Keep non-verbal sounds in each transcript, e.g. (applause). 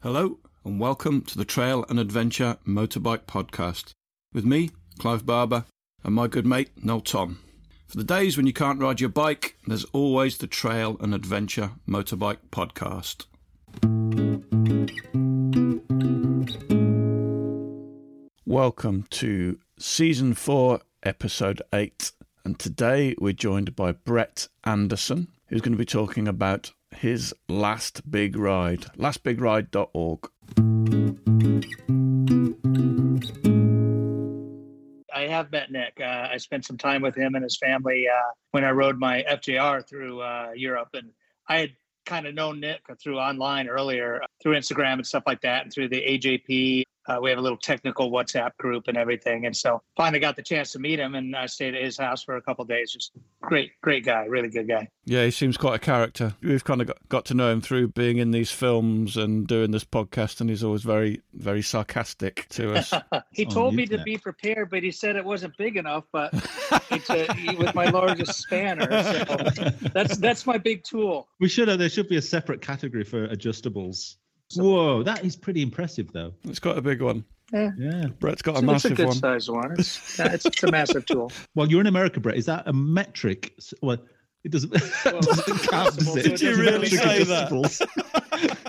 Hello, and welcome to the Trail and Adventure Motorbike Podcast with me, Clive Barber, and my good mate, Noel Tom. For the days when you can't ride your bike, there's always the Trail and Adventure Motorbike Podcast. Welcome to Season 4, Episode 8, and today we're joined by Brett Anderson, who's going to be talking about his last big ride, lastbigride.org. I have met Nick. Uh, I spent some time with him and his family uh, when I rode my FJR through uh, Europe, and I had kind of known Nick through online earlier, through Instagram and stuff like that, and through the AJP uh, we have a little technical WhatsApp group and everything. And so finally got the chance to meet him and I stayed at his house for a couple days. Just great, great guy, really good guy. Yeah, he seems quite a character. We've kind of got, got to know him through being in these films and doing this podcast, and he's always very, very sarcastic to (laughs) us. he told me to be prepared, but he said it wasn't big enough. But it's (laughs) a, he was my largest spanner. So (laughs) that's that's my big tool. We should have. There should be a separate category for adjustables. Whoa, that is pretty impressive, though. It's got a big one. Yeah, yeah. Brett's got a it's, massive it's a good one. size one. It's, it's, it's a massive tool. (laughs) Well, you're in America, Brett. Is that a metric? Well, it doesn't, (laughs) well, doesn't count. Does it? Did you really say that?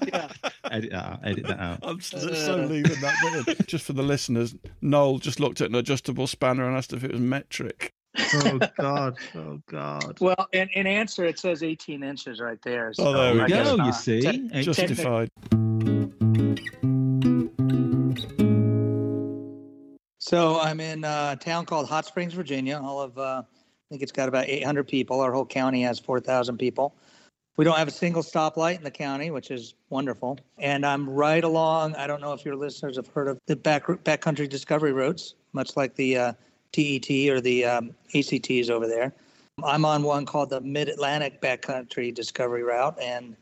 (laughs) yeah. Edit that out. Edit that out. I'm so, so leaving that bit. Just for the listeners, Noel just looked at an adjustable spanner and asked if it was metric. oh God! Oh God! Well, in, in answer, it says 18 inches right there. Oh, so oh, there we go. You see, Te- justified. So I'm in a town called Hot Springs, Virginia. All of uh, I think it's got about 800 people. Our whole county has 4,000 people. We don't have a single stoplight in the county, which is wonderful. And I'm right along. I don't know if your listeners have heard of the back backcountry discovery routes, much like the uh, TET or the um, ACTs over there. I'm on one called the Mid Atlantic Backcountry Discovery Route, and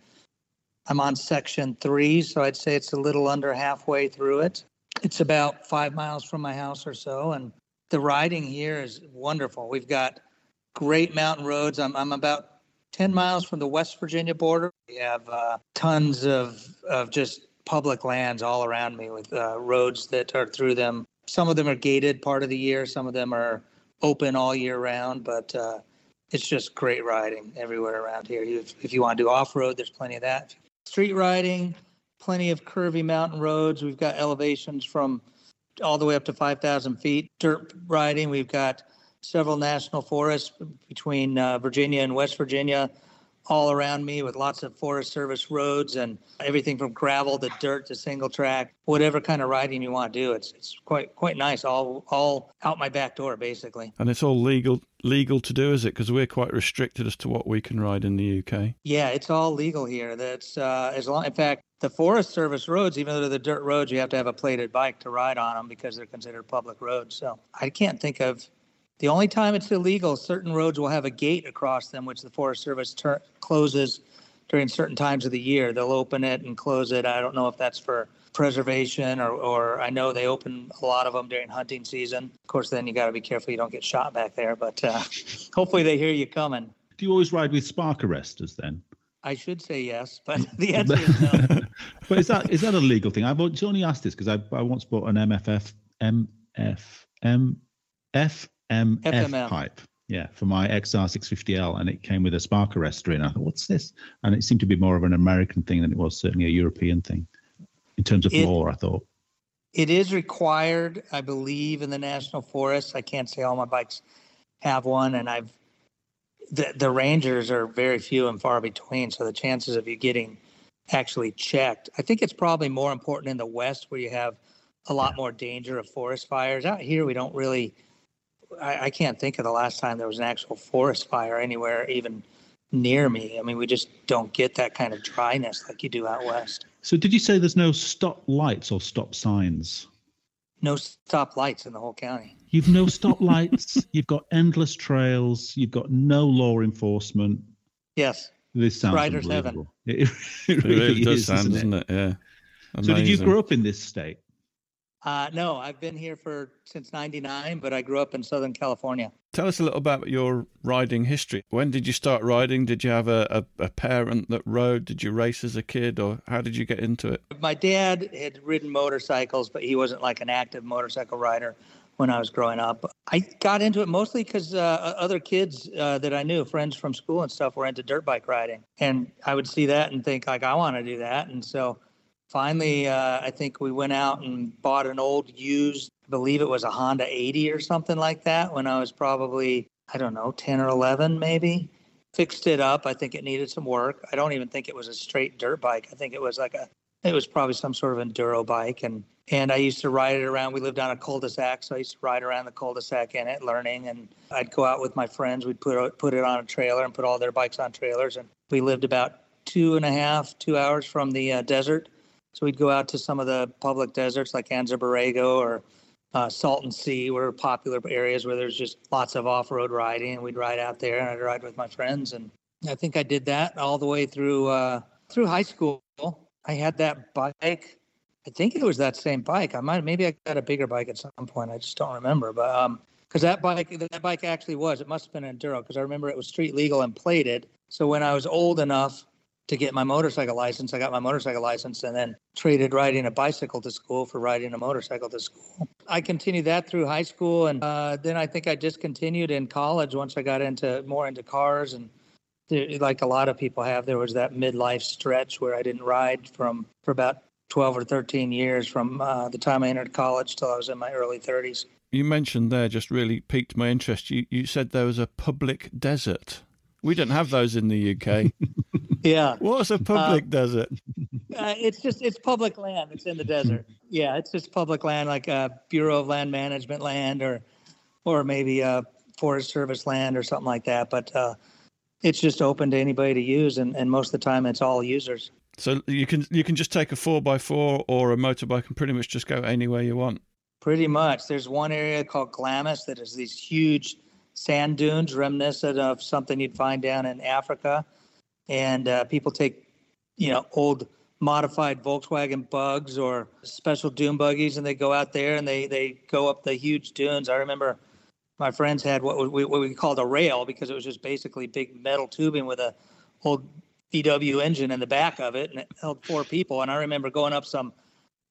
I'm on section three, so I'd say it's a little under halfway through it. It's about five miles from my house or so, and the riding here is wonderful. We've got great mountain roads. I'm, I'm about 10 miles from the West Virginia border. We have uh, tons of, of just public lands all around me with uh, roads that are through them. Some of them are gated part of the year, some of them are open all year round, but uh, it's just great riding everywhere around here. If, if you want to do off road, there's plenty of that street riding, plenty of curvy mountain roads. We've got elevations from all the way up to 5,000 feet. Dirt riding, we've got several national forests between uh, Virginia and West Virginia all around me with lots of Forest Service roads and everything from gravel to dirt to single track, whatever kind of riding you want to do. It's it's quite quite nice. All all out my back door basically. And it's all legal legal to do, is it? Because we're quite restricted as to what we can ride in the UK. Yeah, it's all legal here. That's uh, as long. In fact, the Forest Service roads, even though they're the dirt roads, you have to have a plated bike to ride on them because they're considered public roads. So I can't think of the only time it's illegal, certain roads will have a gate across them, which the Forest Service closes during certain times of the year. They'll open it and close it. I don't know if that's for preservation or, or I know they open a lot of them during hunting season. Of course, then you got to be careful you don't get shot back there, but uh, (laughs) hopefully they hear you coming. Do you always ride with spark arresters then? I should say yes, but (laughs) the answer (laughs) is no. but is that is that a legal thing? I've only asked this because I, I once bought an MFF MF MF MF FML. pipe. Yeah, for my XR650L, and it came with a spark arrestor in. I thought, what's this? And it seemed to be more of an American thing than it was certainly a European thing in terms of it, law. I thought it is required, I believe, in the national forests. I can't say all my bikes have one, and I've the the rangers are very few and far between. So the chances of you getting actually checked, I think it's probably more important in the west where you have a lot more danger of forest fires. Out here, we don't really I, I can't think of the last time there was an actual forest fire anywhere even near me. I mean, we just don't get that kind of dryness like you do out west. So, did you say there's no stop lights or stop signs? No stop lights in the whole county. You've no (laughs) stop lights. you've got endless trails. You've got no law enforcement. Yes. This sounds Riders heaven. (laughs) It, it really, it really does is, sound, doesn't it? Yeah. Amazing. So, did you grow up in this state? Uh, no, I've been here for since '99, but I grew up in Southern California. Tell us a little about your riding history. When did you start riding? Did you have a, a, a, parent that rode? Did you race as a kid, or how did you get into it? My dad had ridden motorcycles, but he wasn't like an active motorcycle rider when I was growing up. I got into it mostly because uh, other kids uh, that I knew, friends from school and stuff, were into dirt bike riding, and I would see that and think like, I want to do that, and so finally, uh, I think we went out and bought an old used, I believe it was a Honda 80 or something like that when I was probably, I don't know, 10 or 11 maybe. Fixed it up. I think it needed some work. I don't even think it was a straight dirt bike. I think it was like a, it was probably some sort of enduro bike. And, and I used to ride it around. We lived on a cul-de-sac, so I used to ride around the cul-de-sac in it, learning. And I'd go out with my friends. We'd put put it on a trailer and put all their bikes on trailers. And we lived about two and a half, two hours from the uh, desert so we'd go out to some of the public deserts like Anza Borrego or uh, Salton Sea were popular areas where there's just lots of off-road riding, and we'd ride out there, and I'd ride with my friends, and I think I did that all the way through uh, through high school. I had that bike. I think it was that same bike. I might maybe I got a bigger bike at some point. I just don't remember, but um, because that bike that bike actually was it must have been an enduro because I remember it was street legal and plated. So when I was old enough to get my motorcycle license. I got my motorcycle license and then traded riding a bicycle to school for riding a motorcycle to school. I continued that through high school, and uh, then I think I discontinued in college once I got into more into cars and. There, like a lot of people have, there was that midlife stretch where I didn't ride from for about 12 or 13 years from uh, the time I entered college till I was in my early 30s. You mentioned there just really piqued my interest. You you said there was a public desert. We don't have those in the UK. (laughs) Yeah. What's a public uh, desert? (laughs) Uh, it's just it's public land. It's in the desert. Yeah, it's just public land, like a Bureau of Land Management land, or or maybe a Forest Service land or something like that. But uh, it's just open to anybody to use, and, and most of the time it's all users. So you can you can just take a four by four or a motorbike and pretty much just go anywhere you want. Pretty much. There's one area called Glamis that is these huge sand dunes reminiscent of something you'd find down in Africa and uh, people take you know old modified Volkswagen Bugs or special dune buggies, and they go out there and they they go up the huge dunes. I remember my friends had what we what we called a rail because it was just basically big metal tubing with a old VW engine in the back of it, and it held four people. And I remember going up some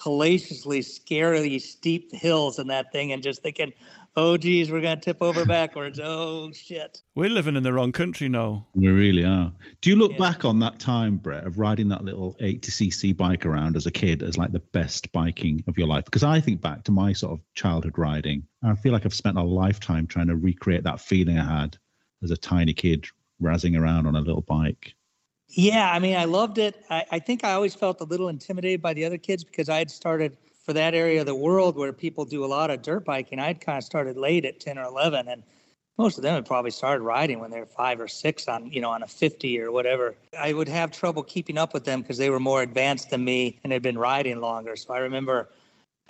hellaciously, scarily steep hills in that thing, and just thinking, oh geez, we're gonna tip over backwards. Oh shit. We're living in the wrong country now. We really are. Do you look yeah. back on that time, Brett, of riding that little 80cc bike around as a kid as like the best biking of your life? Because I think back to my sort of childhood riding. I feel like I've spent a lifetime trying to recreate that feeling I had as a tiny kid razzing around on a little bike. Yeah, I mean, I loved it. I, I think I always felt a little intimidated by the other kids because I had started for that area of the world where people do a lot of dirt biking, I'd kind of started late at 10 or 11, and most of them had probably started riding when they were five or six on, you know, on a 50 or whatever. I would have trouble keeping up with them because they were more advanced than me and had been riding longer. So I remember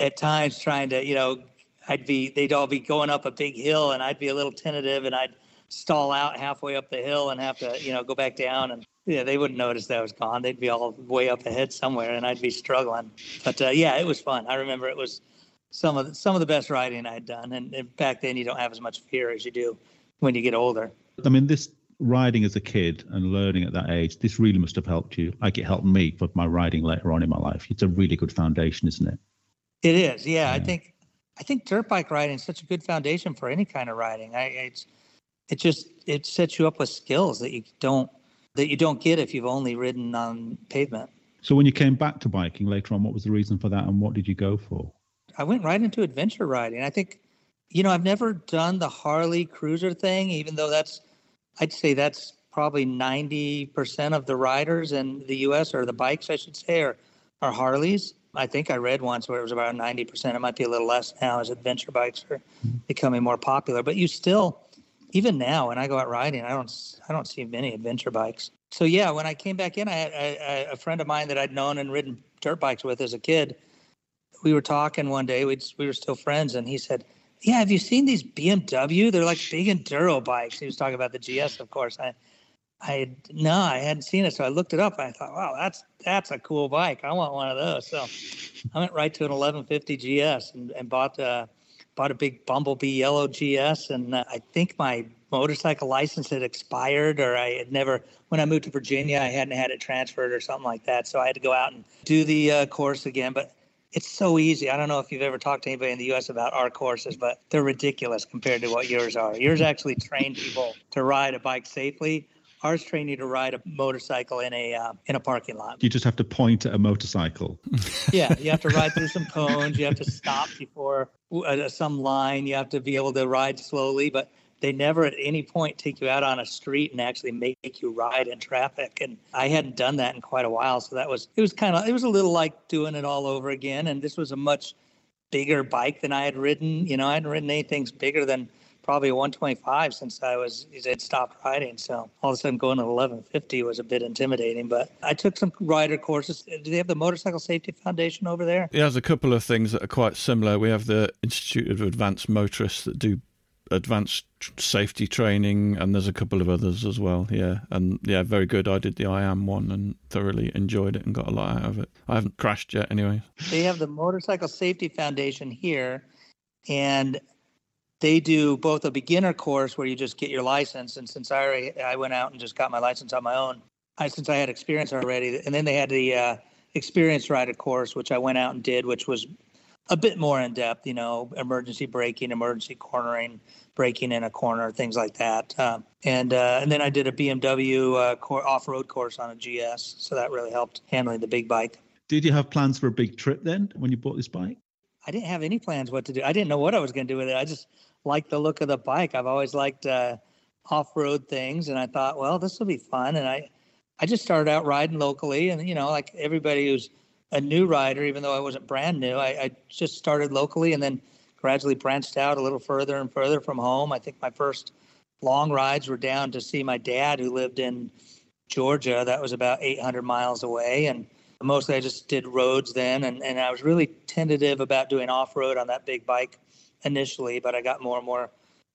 at times trying to, you know, I'd be, they'd all be going up a big hill and I'd be a little tentative and I'd stall out halfway up the hill and have to, you know, go back down. And yeah, they wouldn't notice that I was gone. They'd be all way up ahead somewhere, and I'd be struggling. But uh, yeah, it was fun. I remember it was some of the, some of the best riding I'd done. And, and back then, you don't have as much fear as you do when you get older. I mean, this riding as a kid and learning at that age, this really must have helped you. Like it helped me for my riding later on in my life. It's a really good foundation, isn't it? It is. Yeah, yeah. I think I think dirt bike riding is such a good foundation for any kind of riding. I it's it just it sets you up with skills that you don't that you don't get if you've only ridden on pavement. So when you came back to biking later on, what was the reason for that, and what did you go for? I went right into adventure riding. I think, you know, I've never done the Harley cruiser thing, even though that's, I'd say that's probably 90% of the riders in the U.S. or the bikes, I should say, are, are Harleys. I think I read once where it was about 90%. It might be a little less now as adventure bikes are mm-hmm. becoming more popular. But you still, even now when I go out riding, I don't I don't see many adventure bikes. So yeah, when I came back in, I had a friend of mine that I'd known and ridden dirt bikes with as a kid. We were talking one day. We we were still friends, and he said, "Yeah, have you seen these BMW? They're like big enduro bikes." He was talking about the GS, of course. I I no, I hadn't seen it, so I looked it up. I thought, wow, that's that's a cool bike. I want one of those. So I went right to an 1150 GS and, and bought uh, bought a big Bumblebee yellow GS, and uh, I think my motorcycle license had expired, or I had never. When I moved to Virginia, I hadn't had it transferred or something like that, so I had to go out and do the uh, course again. But it's so easy. I don't know if you've ever talked to anybody in the U.S. about our courses, but they're ridiculous compared to what yours are. Yours actually train people to ride a bike safely. Ours train you to ride a motorcycle in a uh, in a parking lot. You just have to point at a motorcycle. (laughs) yeah, you have to ride through some cones. You have to stop before uh, some line. You have to be able to ride slowly, but they never at any point take you out on a street and actually make you ride in traffic and i hadn't done that in quite a while so that was it was kind of it was a little like doing it all over again and this was a much bigger bike than i had ridden you know i hadn't ridden anything bigger than probably 125 since i was had stopped riding so all of a sudden going to 1150 was a bit intimidating but i took some rider courses uh, do they have the motorcycle safety foundation over there yeah there's a couple of things that are quite similar we have the institute of advanced motorists that do advanced safety training, and there's a couple of others as well. Yeah, and yeah, very good. I did the I am one and thoroughly enjoyed it and got a lot out of it. I haven't crashed yet, anyway. They have the Motorcycle Safety Foundation here, and they do both a beginner course where you just get your license, and since I already, I went out and just got my license on my own, I since I had experience already, and then they had the uh, experience rider course, which I went out and did, which was a bit more in depth, you know, emergency braking, emergency cornering, braking in a corner, things like that. Um, and uh, and then I did a BMW uh, cor- off-road course on a GS, so that really helped handling the big bike. Did you have plans for a big trip then when you bought this bike? I didn't have any plans what to do. I didn't know what I was going to do with it. I just liked the look of the bike. I've always liked uh, off-road things, and I thought, well, this will be fun. And I, I just started out riding locally, and you know, like everybody who's a new rider, even though I wasn't brand new. I, I, just started locally and then gradually branched out a little further and further from home. I think my first long rides were down to see my dad who lived in Georgia. That was about 800 miles away. And mostly I just did roads then. And, and I was really tentative about doing off road on that big bike initially, but I got more and more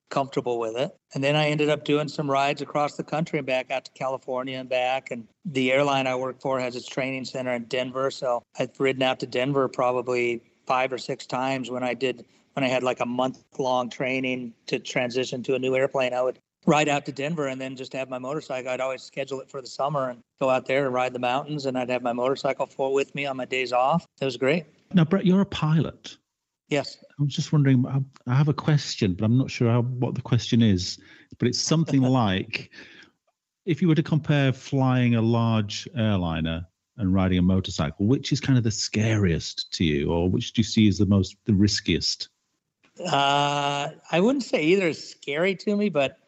comfortable with it. And then I ended up doing some rides across the country and back out to California and back. And the airline I work for has its training center in Denver. So I've ridden out to Denver probably five or six times when I did when I had like a month long training to transition to a new airplane. I would ride out to Denver and then just have my motorcycle. I'd always schedule it for the summer and go out there and ride the mountains and I'd have my motorcycle for with me on my days off. It was great. Now, Brett, you're a pilot. Yes. I'm just wondering. I have a question, but I'm not sure how, what the question is. But it's something (laughs) like, if you were to compare flying a large airliner and riding a motorcycle, which is kind of the scariest to you, or which do you see as the most the riskiest? Uh, I wouldn't say either is scary to me, but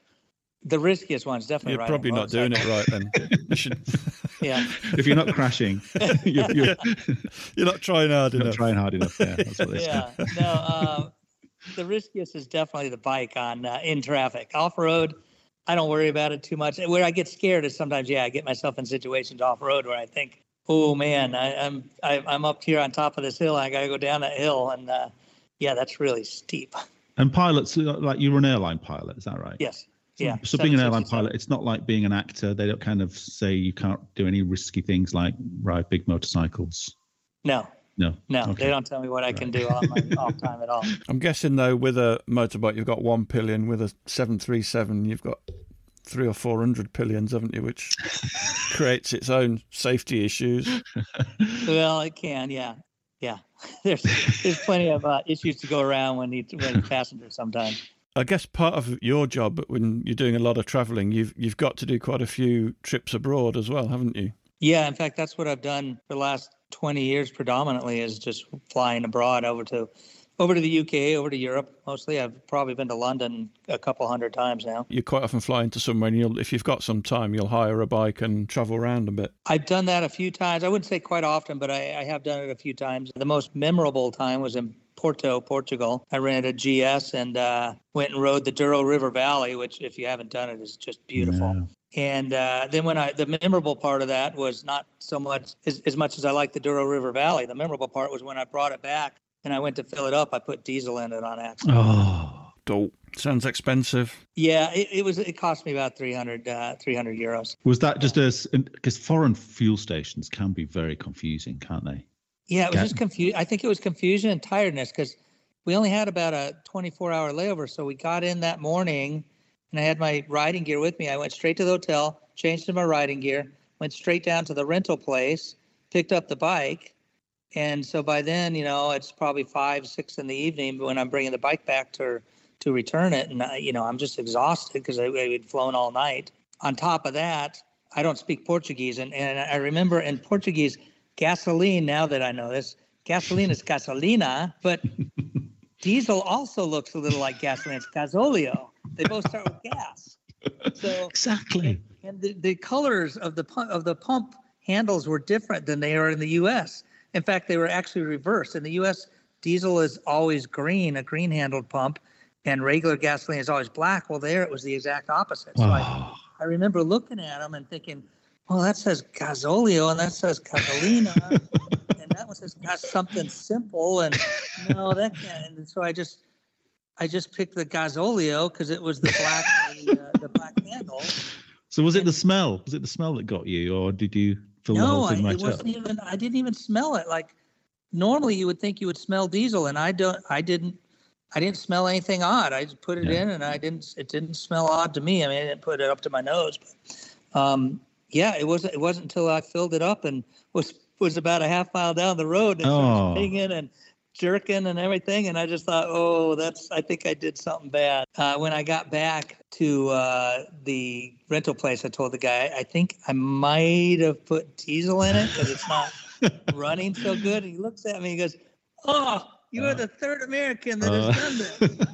the riskiest one's definitely. Right. You're probably not doing it right then. (laughs) You should. (laughs) yeah. (laughs) If you're not crashing, you're, you're, you're, not trying hard you're enough. Not trying hard enough. Yeah. That's what yeah. No. Uh, the riskiest is definitely the bike on uh, in traffic. Off road, I don't worry about it too much. Where I get scared is sometimes, yeah, I get myself in situations off road where I think, oh man, I, I'm I, am i am up here on top of this hill. And I got to go down that hill, and uh, yeah, that's really steep. And pilots, like you're an airline pilot, is that right? Yes. Yeah. So being an airline pilot, it's not like being an actor. They don't kind of say you can't do any risky things like ride big motorcycles. No. No. No, okay. they don't tell me what I right. can do on my (laughs) off time at all. I'm guessing though, with a motorbike, you've got one pillion. With a 737, you've got three or four hundred pillions, haven't you? Which (laughs) creates its own safety issues. (laughs) well, it can, yeah, yeah. There's there's plenty of uh, issues to go around when you when passengers sometimes. I guess part of your job when you're doing a lot of traveling, you've you've got to do quite a few trips abroad as well, haven't you? Yeah, in fact, that's what I've done for the last 20 years predominantly is just flying abroad over to over to the UK, over to Europe mostly. I've probably been to London a couple hundred times now. You quite often fly into somewhere, and you'll, if you've got some time, you'll hire a bike and travel around a bit. I've done that a few times. I wouldn't say quite often, but I, I have done it a few times. The most memorable time was in Porto, Portugal. I rented a GS and uh, went and rode the Douro River Valley, which, if you haven't done it, is just beautiful. Yeah. And uh, then when I, the memorable part of that was not so much as, as much as I like the Douro River Valley. The memorable part was when I brought it back and I went to fill it up. I put diesel in it on accident. Oh, dope. Sounds expensive. Yeah, it, it, was. It cost me about 300, uh, 300 euros. Was that just as because foreign fuel stations can be very confusing, can't they? Yeah, it was just confusion. I think it was confusion and tiredness because we only had about a 24 hour layover. So we got in that morning and I had my riding gear with me. I went straight to the hotel, changed to my riding gear, went straight down to the rental place, picked up the bike. And so by then, you know, it's probably five, six in the evening when I'm bringing the bike back to to return it. And, I, you know, I'm just exhausted because I, I had flown all night. On top of that, I don't speak Portuguese. And, and I remember in Portuguese, gasoline, now that I know this, gasoline is gasolina, but (laughs) diesel also looks a little like gasoline. It's gasolio. They both start with gas. So exactly. And, the, the colors of the pump, of the pump handles were different than they are in the U.S. In fact, they were actually reversed. In the U.S., diesel is always green, a green handled pump, and regular gasoline is always black. Well, there it was the exact opposite. So oh. I, I remember looking at them and thinking, well, that says gasolio and that says gasolina. (laughs) and that one says got something simple. And no, that can't. And so I just, I just picked the gasolio because it was the black, (laughs) the, uh, the, black handle. So was it the smell? Was it the smell that got you, or did you fill no, the whole thing right it wasn't up? even. I didn't even smell it. Like normally, you would think you would smell diesel, and I don't. I didn't. I didn't smell anything odd. I just put it yeah. in, and I didn't. It didn't smell odd to me. I mean, I didn't put it up to my nose, but um, yeah, it wasn't. It wasn't until I filled it up and was was about a half mile down the road and oh. pinging and jerking and everything, and I just thought, oh, that's. I think I did something bad. Uh, when I got back to uh, the rental place, I told the guy, I think I might have put diesel in it because it's not (laughs) running so good. And he looks at me, and he goes, oh you are uh, the third American that has uh. done this.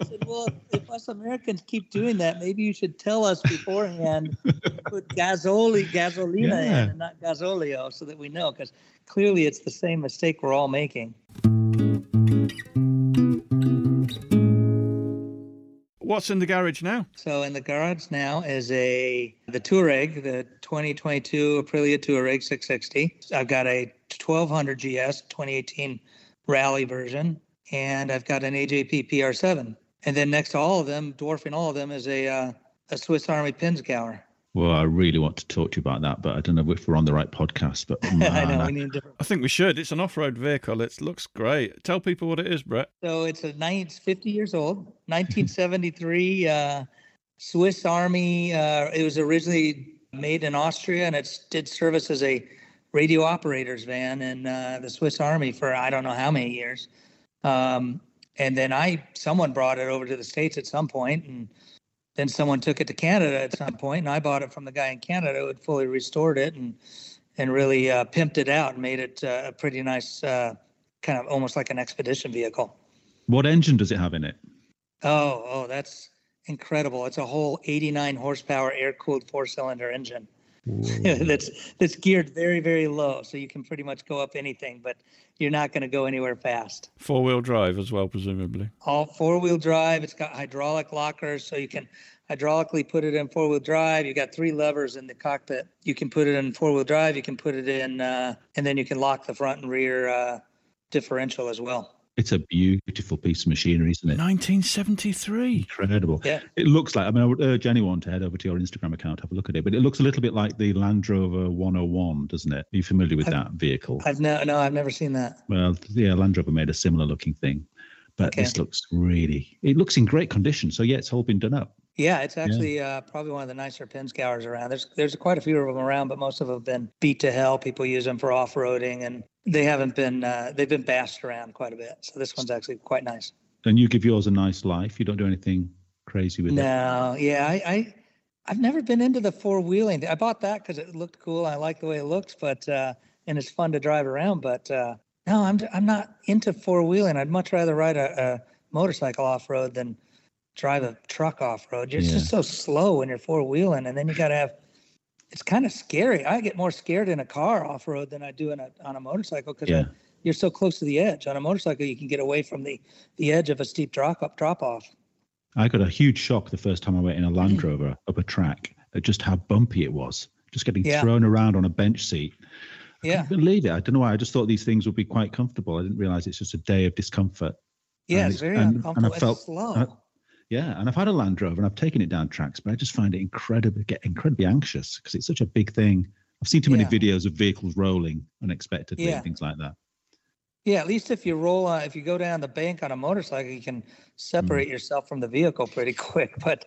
I said, well, us Americans keep doing that, maybe you should tell us beforehand, (laughs) put gasoli, gasolina yeah. in and not gasolio so that we know, because clearly it's the same mistake we're all making. What's in the garage now? So in the garage now is a the Tuareg, the 2022 Aprilia Tuareg 660. I've got a 1200 GS 2018 rally version, and I've got an AJP PR7. And then next to all of them, dwarfing all of them, is a uh, a Swiss Army Pinzgauer. Well, I really want to talk to you about that, but I don't know if we're on the right podcast. But man, (laughs) I know we need different. I think we should. It's an off-road vehicle. It looks great. Tell people what it is, Brett. So it's a nine, 50 years old, 1973 (laughs) uh, Swiss Army. Uh, it was originally made in Austria, and it did service as a radio operators van in uh, the Swiss Army for I don't know how many years. Um, and then I someone brought it over to the states at some point, and then someone took it to Canada at some point, and I bought it from the guy in Canada who had fully restored it and and really uh, pimped it out and made it uh, a pretty nice, uh, kind of almost like an expedition vehicle. What engine does it have in it? Oh, oh, that's incredible! It's a whole 89 horsepower air cooled four cylinder engine. (laughs) that's that's geared very very low, so you can pretty much go up anything, but you're not going to go anywhere fast. Four wheel drive as well, presumably. All four wheel drive. It's got hydraulic lockers, so you can hydraulically put it in four wheel drive. You got three levers in the cockpit. You can put it in four wheel drive. You can put it in, uh, and then you can lock the front and rear uh, differential as well. It's a beautiful piece of machinery, isn't it? 1973. Incredible. Yeah. It looks like, I mean, I would urge anyone to head over to your Instagram account, have a look at it, but it looks a little bit like the Land Rover 101, doesn't it? Are you familiar with I've, that vehicle? I've no, no, I've never seen that. Well, yeah, Land Rover made a similar looking thing, but okay. this looks really, it looks in great condition. So, yeah, it's all been done up. Yeah, it's actually yeah. Uh, probably one of the nicer Pinzgauers around. There's there's quite a few of them around, but most of them have been beat to hell. People use them for off roading, and they haven't been uh, they've been bashed around quite a bit. So this one's actually quite nice. And you give yours a nice life. You don't do anything crazy with no, it. No, yeah, I, I I've never been into the four wheeling. I bought that because it looked cool. I like the way it looks, but uh, and it's fun to drive around. But uh, no, I'm I'm not into four wheeling. I'd much rather ride a, a motorcycle off road than drive a truck off road. It's yeah. just so slow when you're four wheeling, and then you got to have it's kind of scary. I get more scared in a car off road than I do in a, on a motorcycle because yeah. you're so close to the edge. On a motorcycle, you can get away from the the edge of a steep drop up drop off. I got a huge shock the first time I went in a Land. Rover up a track at just how bumpy it was. Just getting yeah. thrown around on a bench seat. I yeah. couldn't believe it. I don't know why. I just thought these things would be quite comfortable. I didn't realize it's just a day of discomfort. Yeah, and it's very and, uncomfortable. And I felt, slow. Yeah, and I've had a Land Rover and I've taken it down tracks, but I just find it incredibly get incredibly anxious because it's such a big thing. I've seen too many yeah. videos of vehicles rolling unexpectedly yeah. and things like that. Yeah, at least if you roll on, if you go down the bank on a motorcycle, you can separate mm. yourself from the vehicle pretty (laughs) quick. But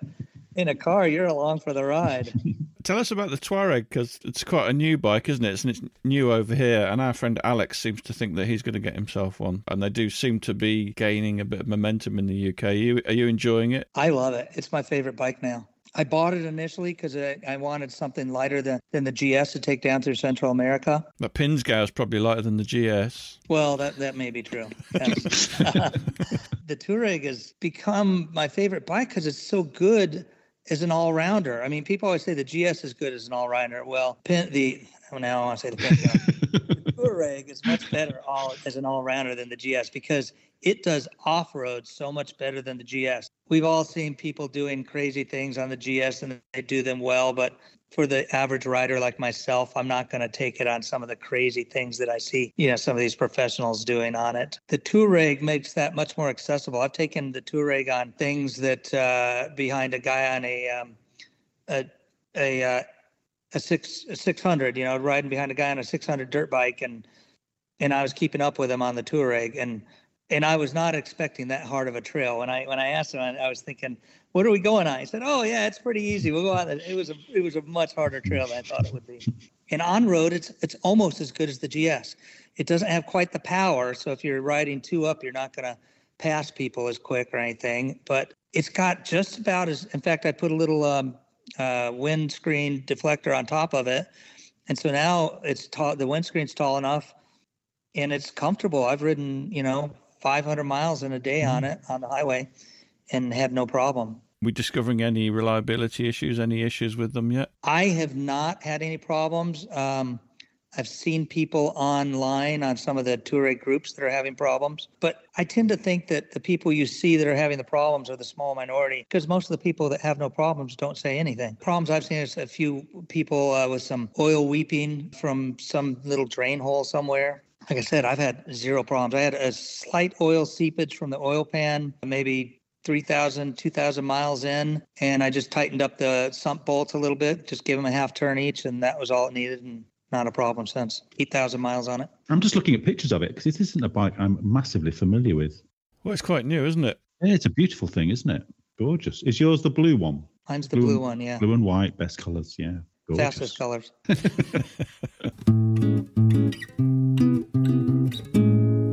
in a car, you're along for the ride. (laughs) Tell us about the Tuareg because it's quite a new bike, isn't it? And it's new over here. And our friend Alex seems to think that he's going to get himself one. And they do seem to be gaining a bit of momentum in the UK. Are you, are you enjoying it? I love it. It's my favorite bike now. I bought it initially because I, I, wanted something lighter than, than the GS to take down through Central America. The Pinzgau is probably lighter than the GS. Well, that, that may be true. (laughs) (laughs) the Tuareg has become my favorite bike because it's so good as an all rounder. I mean, people always say the GS is good as an all rounder. Well, pin, the oh, now I want to say the. Tuareg (laughs) is much better all as an all rounder than the GS because it does off road so much better than the GS. We've all seen people doing crazy things on the GS and they do them well, but for the average rider like myself, I'm not going to take it on some of the crazy things that I see, you know, some of these professionals doing on it. The Tuareg makes that much more accessible. I've taken the Tuareg on things that uh, behind a guy on a um, a a, uh, a six a 600, you know, riding behind a guy on a 600 dirt bike, and and I was keeping up with him on the Tuareg, and and I was not expecting that hard of a trail. When I when I asked him, I, I was thinking, "What are we going on?" He said, "Oh yeah, it's pretty easy. We'll go out." It was a it was a much harder trail than I thought it would be. And on road, it's it's almost as good as the GS. It doesn't have quite the power, so if you're riding two up, you're not going to pass people as quick or anything. But it's got just about as. In fact, I put a little um, uh, windscreen deflector on top of it, and so now it's tall. The windscreen's tall enough, and it's comfortable. I've ridden, you know, 500 miles in a day on mm-hmm. it on the highway and have no problem. We discovering any reliability issues, any issues with them yet? I have not had any problems. Um, I've seen people online on some of the Tuareg groups that are having problems, but I tend to think that the people you see that are having the problems are the small minority because most of the people that have no problems don't say anything. Problems I've seen is a few people uh, with some oil weeping from some little drain hole somewhere like I said, I've had zero problems. I had a slight oil seepage from the oil pan, maybe 3,000, 2,000 miles in, and I just tightened up the sump bolts a little bit, just gave them a half turn each, and that was all it needed, and not a problem since. 8,000 miles on it. I'm just looking at pictures of it because this isn't a bike I'm massively familiar with. Well, it's quite new, isn't it? Yeah, it's a beautiful thing, isn't it? Gorgeous. Is yours the blue one? Mine's the blue, blue one, yeah. Blue and white, best colors, yeah. Gorgeous. Fastest colors. (laughs) (laughs)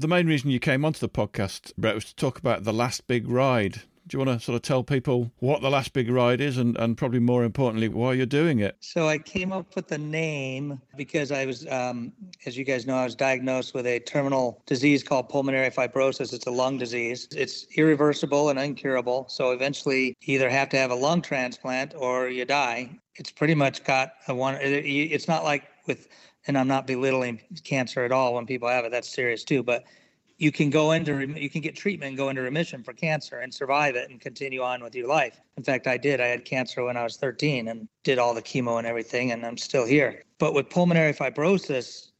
the main reason you came onto the podcast, Brett, was to talk about the last big ride. Do you want to sort of tell people what the last big ride is and, and probably more importantly, why you're doing it? So I came up with the name because I was, um, as you guys know, I was diagnosed with a terminal disease called pulmonary fibrosis. It's a lung disease. It's irreversible and incurable. So eventually, you either have to have a lung transplant or you die. It's pretty much got a one. It's not like with and I'm not belittling cancer at all when people have it. That's serious too. But you can go into you can get treatment and go into remission for cancer and survive it and continue on with your life. In fact, I did. I had cancer when I was 13 and did all the chemo and everything, and I'm still here. But with pulmonary fibrosis,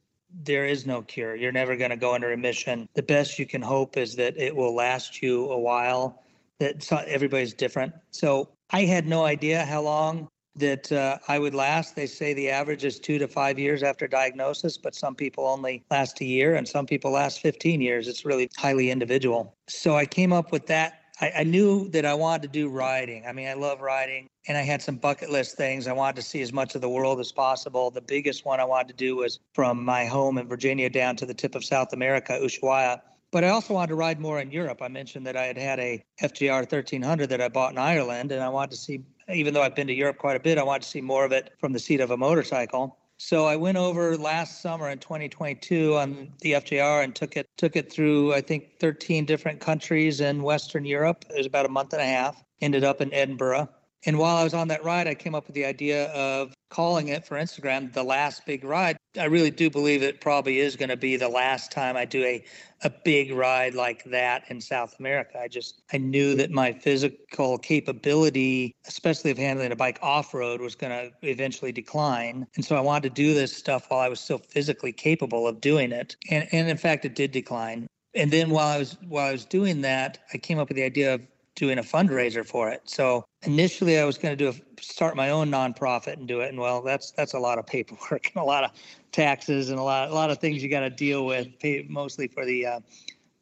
there is no cure. You're never going to go into remission. The best you can hope is that it will last you a while. That everybody's different. So I had no idea how long that uh, I would last. They say the average is two to five years after diagnosis, but some people only last a year and some people last 15 years. It's really highly individual. So I came up with that. I, I knew that I wanted to do riding. I mean, I love riding and I had some bucket list things. I wanted to see as much of the world as possible. The biggest one I wanted to do was from my home in Virginia down to the tip of South America, Ushuaia. But I also wanted to ride more in Europe. I mentioned that I had had a FJR 1300 that I bought in Ireland, and I wanted to see even though I've been to Europe quite a bit, I want to see more of it from the seat of a motorcycle. So I went over last summer in 2022 on the FJR and took it took it through I think 13 different countries in Western Europe. It was about a month and a half. Ended up in Edinburgh. And while I was on that ride, I came up with the idea of calling it for Instagram the last big ride. I really do believe it probably is going to be the last time I do a a big ride like that in South America. I just I knew that my physical capability, especially of handling a bike off road, was going to eventually decline, and so I wanted to do this stuff while I was still physically capable of doing it. And and in fact, it did decline. And then while I was while I was doing that, I came up with the idea of doing a fundraiser for it. So initially I was going to do a, start my own nonprofit and do it. And well, that's that's a lot of paperwork and a lot of taxes and a lot a lot of things you got to deal with, mostly for the uh,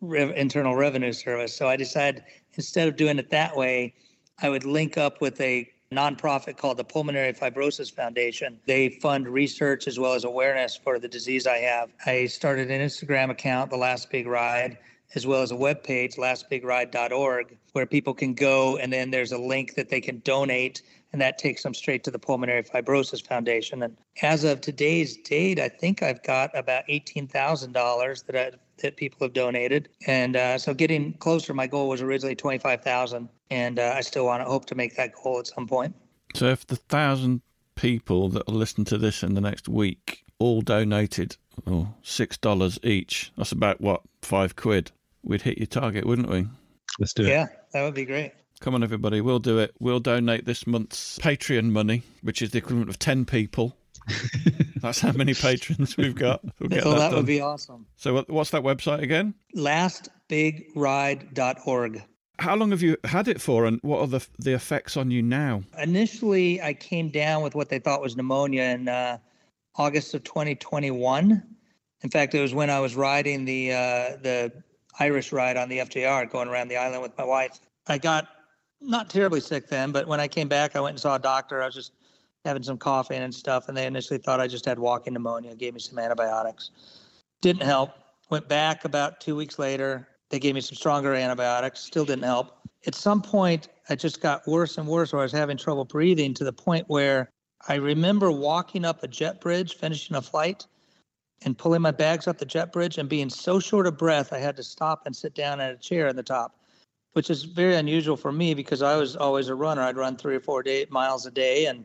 Re- Internal Revenue Service. So I decided instead of doing it that way, I would link up with a nonprofit called the Pulmonary Fibrosis Foundation. They fund research as well as awareness for the disease I have. I started an Instagram account, The Last Big Ride, as well as a webpage, lastbigride.org, where people can go and then there's a link that they can donate and that takes them straight to the Pulmonary Fibrosis Foundation. And as of today's date, I think I've got about $18,000 that I, that people have donated, and uh, so getting closer. My goal was originally 25,000, and uh, I still want to hope to make that goal at some point. So if the thousand people that will listen to this in the next week all donated oh, six dollars each, that's about what five quid. We'd hit your target, wouldn't we? Let's do it. Yeah, that would be great. Come on, everybody, we'll do it. We'll donate this month's Patreon money, which is the equivalent of 10 people. (laughs) That's how many patrons we've got. We'll so that, that would be awesome. So, what's that website again? Lastbigride.org. How long have you had it for, and what are the the effects on you now? Initially, I came down with what they thought was pneumonia in uh, August of 2021. In fact, it was when I was riding the uh, the Irish ride on the FJR, going around the island with my wife. I got not terribly sick then, but when I came back, I went and saw a doctor. I was just having some coughing and stuff, and they initially thought I just had walking pneumonia. Gave me some antibiotics. Didn't help. Went back about two weeks later. They gave me some stronger antibiotics. Still didn't help. At some point, I just got worse and worse, where I was having trouble breathing to the point where I remember walking up a jet bridge, finishing a flight, and pulling my bags up the jet bridge and being so short of breath, I had to stop and sit down in a chair in the top which is very unusual for me because I was always a runner. I'd run three or four day, miles a day and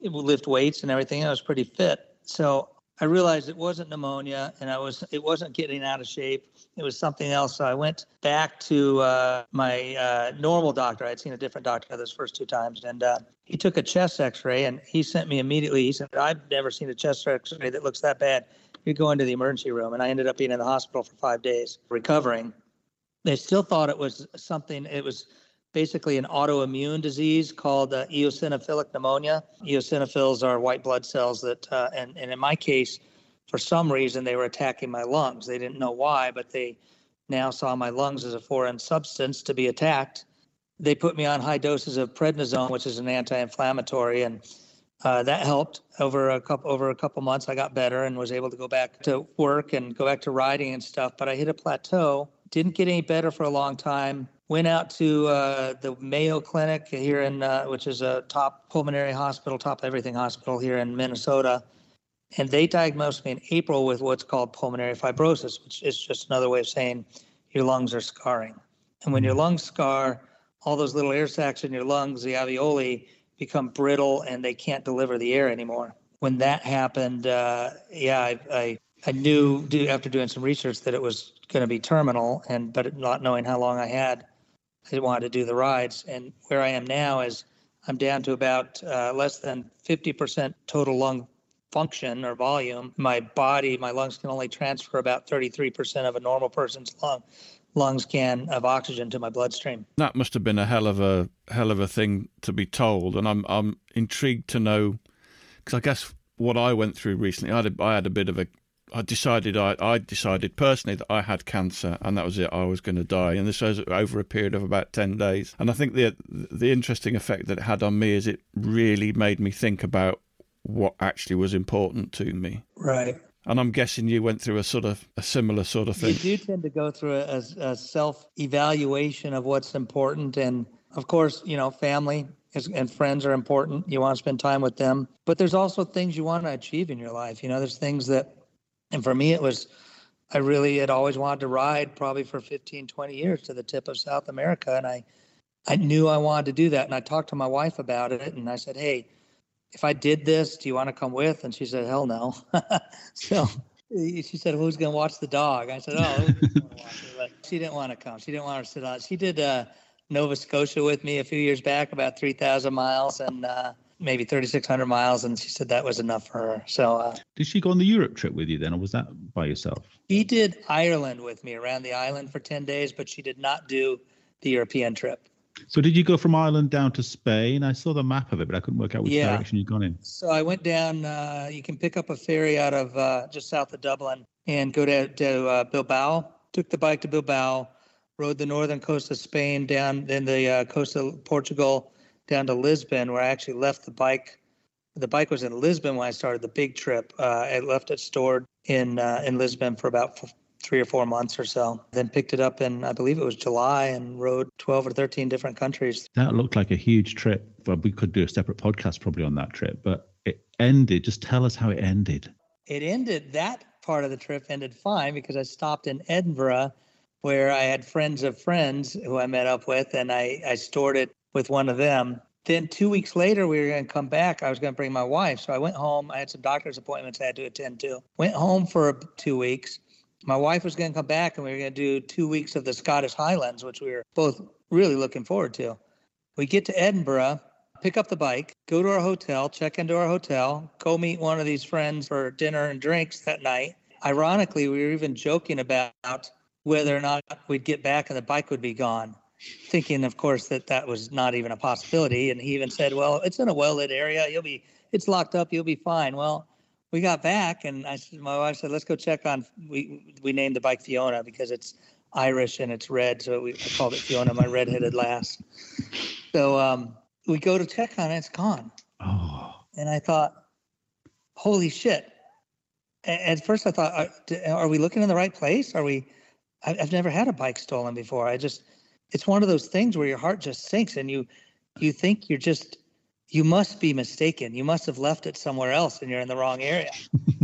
lift weights and everything. I was pretty fit. So I realized it wasn't pneumonia and I was it wasn't getting out of shape. It was something else. So I went back to uh, my uh, normal doctor. I'd seen a different doctor those first two times, and uh, he took a chest X-ray and he sent me immediately. He said, "I've never seen a chest X-ray that looks that bad. You go into the emergency room." And I ended up being in the hospital for five days recovering they still thought it was something, it was basically an autoimmune disease called uh, eosinophilic pneumonia. Eosinophils are white blood cells that, uh, and, and in my case, for some reason, they were attacking my lungs. They didn't know why, but they now saw my lungs as a foreign substance to be attacked. They put me on high doses of prednisone, which is an anti-inflammatory, and uh, that helped over a couple over a couple months. I got better and was able to go back to work and go back to riding and stuff. But I hit a plateau didn't get any better for a long time. Went out to uh, the Mayo Clinic here in, uh, which is a top pulmonary hospital, top everything hospital here in Minnesota, and they diagnosed me in April with what's called pulmonary fibrosis, which is just another way of saying your lungs are scarring. And when your mm-hmm. lungs scar, all those little air sacs in your lungs, the alveoli, become brittle and they can't deliver the air anymore. When that happened, uh, yeah, I, I, I knew after doing some research that it was going to be terminal, and but not knowing how long I had, I wanted to do the rides. And where I am now is I'm down to about uh, less than 50% total lung function or volume. My body, my lungs can only transfer about 33% of a normal person's lung lungs can of oxygen to my bloodstream. That must have been a hell of a hell of a thing to be told, and I'm I'm intrigued to know because I guess what I went through recently, I had a, I had a bit of a I decided I, I decided personally that I had cancer and that was it. I was going to die, and this was over a period of about ten days. And I think the the interesting effect that it had on me is it really made me think about what actually was important to me. Right. And I'm guessing you went through a sort of a similar sort of thing. You do tend to go through a, a self evaluation of what's important, and of course, you know, family and friends are important. You want to spend time with them, but there's also things you want to achieve in your life. You know, there's things that and for me, it was, I really had always wanted to ride probably for 15, 20 years to the tip of South America. And I, I knew I wanted to do that. And I talked to my wife about it. And I said, Hey, if I did this, do you want to come with? And she said, Hell no. (laughs) so she said, Who's going to watch the dog? I said, Oh, but she didn't want to come. She didn't want to sit on. She did uh, Nova Scotia with me a few years back, about 3,000 miles. And, uh, maybe 3,600 miles, and she said that was enough for her. So, uh, did she go on the Europe trip with you then, or was that by yourself? She did Ireland with me around the island for 10 days, but she did not do the European trip. So did you go from Ireland down to Spain? I saw the map of it, but I couldn't work out which yeah. direction you'd gone in. So I went down. Uh, you can pick up a ferry out of uh, just south of Dublin and go to, to uh, Bilbao. Took the bike to Bilbao, rode the northern coast of Spain down, then the uh, coast of Portugal down to Lisbon, where I actually left the bike. The bike was in Lisbon when I started the big trip. Uh, I left it stored in uh, in Lisbon for about three or four months or so. Then picked it up in, I believe it was July, and rode 12 or 13 different countries. That looked like a huge trip. But we could do a separate podcast probably on that trip. But it ended. Just tell us how it ended. It ended. That part of the trip ended fine because I stopped in Edinburgh, where I had friends of friends who I met up with, and I I stored it with one of them. Then two weeks later, we were going to come back. I was going to bring my wife. So I went home. I had some doctor's appointments I had to attend to. Went home for two weeks my wife was going to come back and we were going to do two weeks of the Scottish Highlands, which we were both really looking forward to. We get to Edinburgh, pick up the bike, go to our hotel, check into our hotel, go meet one of these friends for dinner and drinks that night. Ironically, we were even joking about whether or not we'd get back and the bike would be gone, thinking, of course, that that was not even a possibility. And he even said, "Well, it's in a well-lit area. You'll be, it's locked up. You'll be fine." Well, we got back and I said, my wife said, let's go check on, we, we named the bike Fiona because it's Irish and it's red. So we I called it Fiona, my redheaded lass. So um, we go to check on it. It's gone. Oh. And I thought, holy shit. At first I thought, are, are we looking in the right place? Are we, I've never had a bike stolen before. I just, it's one of those things where your heart just sinks and you, you think you're just you must be mistaken. You must have left it somewhere else and you're in the wrong area.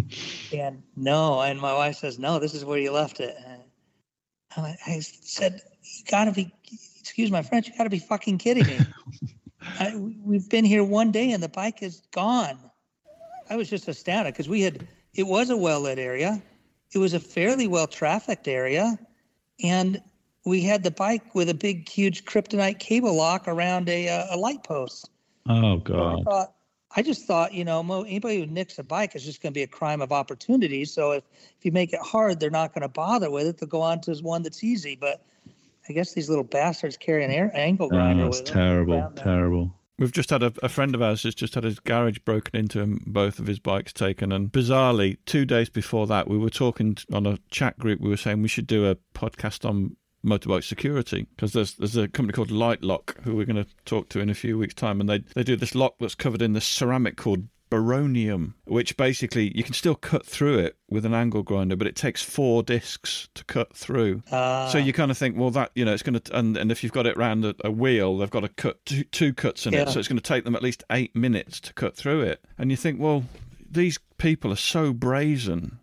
(laughs) and no, and my wife says, no, this is where you left it. And I, I said, you gotta be, excuse my French, you gotta be fucking kidding me. (laughs) I, we've been here one day and the bike is gone. I was just astounded because we had, it was a well lit area. It was a fairly well trafficked area. And we had the bike with a big, huge kryptonite cable lock around a, uh, a light post. Oh God. I, thought, I just thought, you know, anybody who nicks a bike is just going to be a crime of opportunity. So if if you make it hard, they're not going to bother with it. They'll go on to one that's easy. But I guess these little bastards carry an air, angle oh, grinder. Oh, that's terrible, terrible. We've just had a, a, friend of ours has just had his garage broken into and both of his bikes taken. And bizarrely, two days before that, we were talking on a chat group. We were saying we should do a podcast on motorbike security because there's there's a company called Litelok who we're going to talk to in a few weeks' time, and they they do this lock that's covered in this ceramic called Barronium, which basically you can still cut through it with an angle grinder, but it takes four discs to cut through. Uh, so you kind of think, well, that you know, it's going to, and, and if you've got it around a, a wheel, they've got to cut two, two cuts in yeah. it, so it's going to take them at least eight minutes to cut through it. And you think, well, these people are so brazen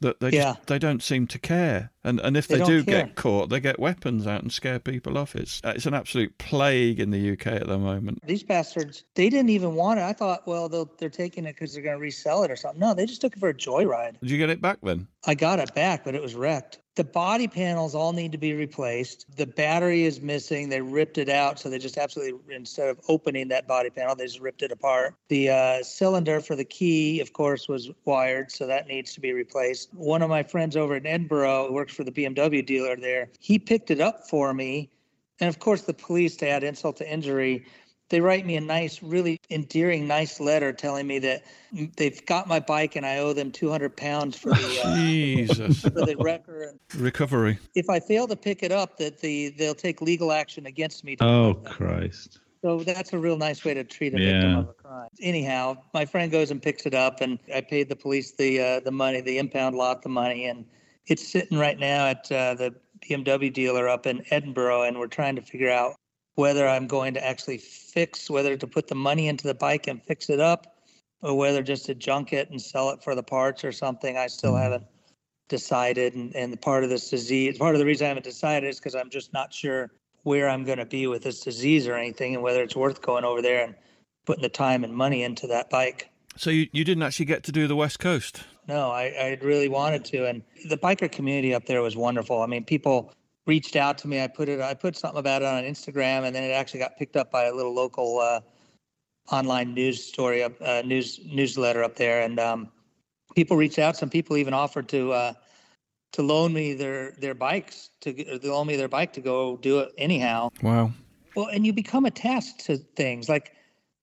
that they yeah. just, they don't seem to care. And and if they, they do care. get caught, they get weapons out and scare people off. It's it's an absolute plague in the UK at the moment. These bastards, they didn't even want it. I thought, well, they're taking it because they're going to resell it or something. No, they just took it for a joyride. Did you get it back then? I got it back, but it was wrecked. The body panels all need to be replaced. The battery is missing. They ripped it out, so they just absolutely instead of opening that body panel, they just ripped it apart. The uh, cylinder for the key, of course, was wired, so that needs to be replaced. One of my friends over in Edinburgh, works for the BMW dealer there, he picked it up for me, and of course, the police to add insult to injury they write me a nice, really endearing, nice letter telling me that they've got my bike and I owe them 200 pounds for the, uh, Jesus. for the wrecker. Recovery. If I fail to pick it up, that the they'll take legal action against me. Oh, Christ. So that's a real nice way to treat a yeah. victim of a crime. Anyhow, my friend goes and picks it up, and I paid the police the uh, the money, the impound lot, the money, and it's sitting right now at uh, the BMW dealer up in Edinburgh, and we're trying to figure out whether I'm going to actually fix, whether to put the money into the bike and fix it up, or whether just to junk it and sell it for the parts or something. I still mm-hmm. haven't decided. And, and part of this disease, part of the reason I haven't decided is because I'm just not sure where I'm going to be with this disease or anything, and whether it's worth going over there and putting the time and money into that bike. So you, you didn't actually get to do the West Coast? No, I, I really wanted to. And the biker community up there was wonderful. I mean, people reached out to me. I put it, I put something about it on Instagram, and then it actually got picked up by a little local uh, online news story, up, uh, news newsletter up there, and um, people reached out. Some people even offered to uh, to loan me their their bikes to, to loan me their bike to go do it anyhow. Wow. Well, and you become attached to things. Like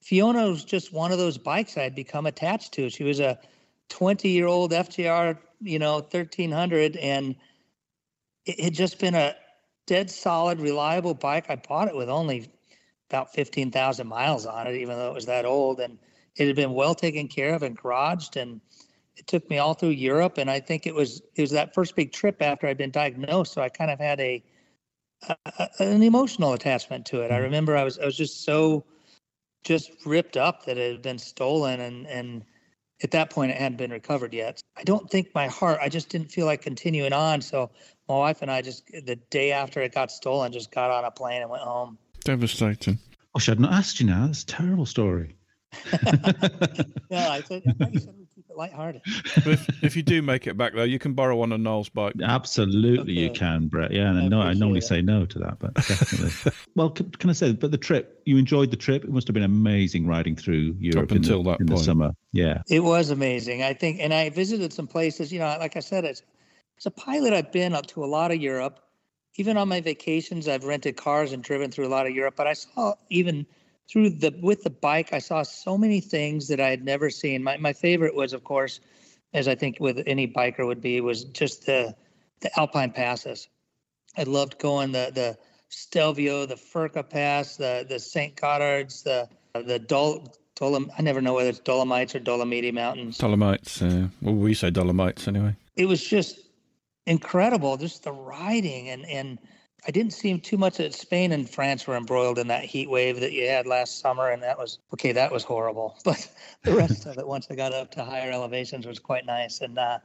Fiona was just one of those bikes I had become attached to. She was a 20 year old FJR, you know, 1300, and it had just been a dead solid, reliable bike. I bought it with only about 15,000 miles on it, even though it was that old. And it had been well taken care of and garaged. And it took me all through Europe. And I think it was, it was that first big trip after I'd been diagnosed. So I kind of had a, a an emotional attachment to it. I mm-hmm. remember I was, I was just so just ripped up that it had been stolen and, and, at that point it hadn't been recovered yet. I don't think my heart, I just didn't feel like continuing on. So my wife and I just the day after it got stolen, just got on a plane and went home. Devastating. Oh, I not asked you now. That's a terrible story. (laughs) yeah, I said, I said we keep it lighthearted. if, if you do make it back though, you can borrow one of Noel's bike. Absolutely, okay. you can, Brett. Yeah, and I, no, I normally say no to that, but definitely. (laughs) well, can, can, I say, but the trip, you enjoyed the trip. It must have been amazing riding through Europe Up until the, that in point. the summer. Yeah, it was amazing. I think, and I visited some places. You know, like I said, it's as a pilot, I've been up to a lot of Europe. Even on my vacations, I've rented cars and driven through a lot of Europe. But I saw even through the with the bike, I saw so many things that I had never seen. My my favorite was, of course, as I think with any biker would be, was just the the Alpine passes. I loved going the the Stelvio, the Furka Pass, the the St. Gotthards, the the Dol Dolom. I never know whether it's Dolomites or Dolomiti Mountains. Dolomites. Uh, well, we say Dolomites anyway. It was just incredible. Just the riding and and I didn't see too much that Spain and France were embroiled in that heat wave that you had last summer, and that was okay. That was horrible, (laughs) but the rest of it, once I got up to higher elevations, was quite nice. And uh,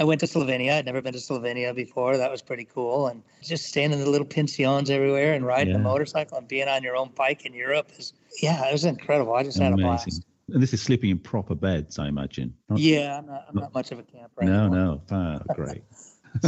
I went to Slovenia. I'd never been to Slovenia before. That was pretty cool. And just staying in the little pensions everywhere and riding yeah. a motorcycle and being on your own bike in Europe is, yeah, it was incredible. I just Amazing. had a blast. And this is sleeping in proper beds, I imagine. Not, yeah, I'm not, I'm not, not much of a camper. No, anymore. no, (laughs) ah, great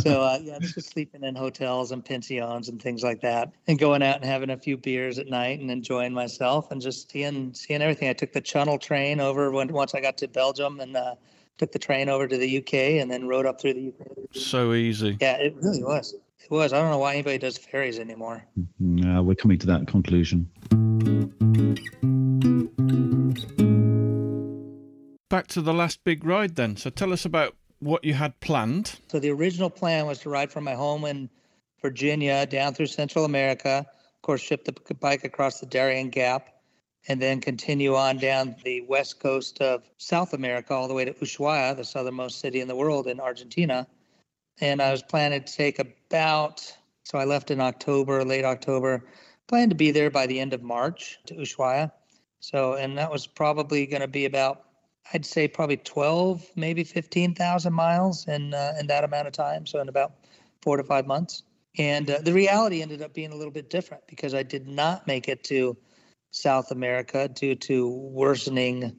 so uh, yeah, this was sleeping in hotels and pensions and things like that, and going out and having a few beers at night and enjoying myself and just seeing seeing everything. I took the Channel train over when once I got to Belgium and uh, took the train over to the UK and then rode up through the UK. So easy. Yeah, it really was. It was. I don't know why anybody does ferries anymore. No, we're coming to that conclusion. Back to the last big ride then. So tell us about what you had planned. So the original plan was to ride from my home in Virginia down through Central America, of course, ship the bike across the Darien Gap, and then continue on down the west coast of South America all the way to Ushuaia, the southernmost city in the world in Argentina. And I was planning to take about, so I left in October, late October, planned to be there by the end of March to Ushuaia. So, and that was probably going to be about I'd say probably 12, maybe 15,000 miles in, uh, in that amount of time. So in about four to five months. And uh, the reality ended up being a little bit different because I did not make it to South America due to worsening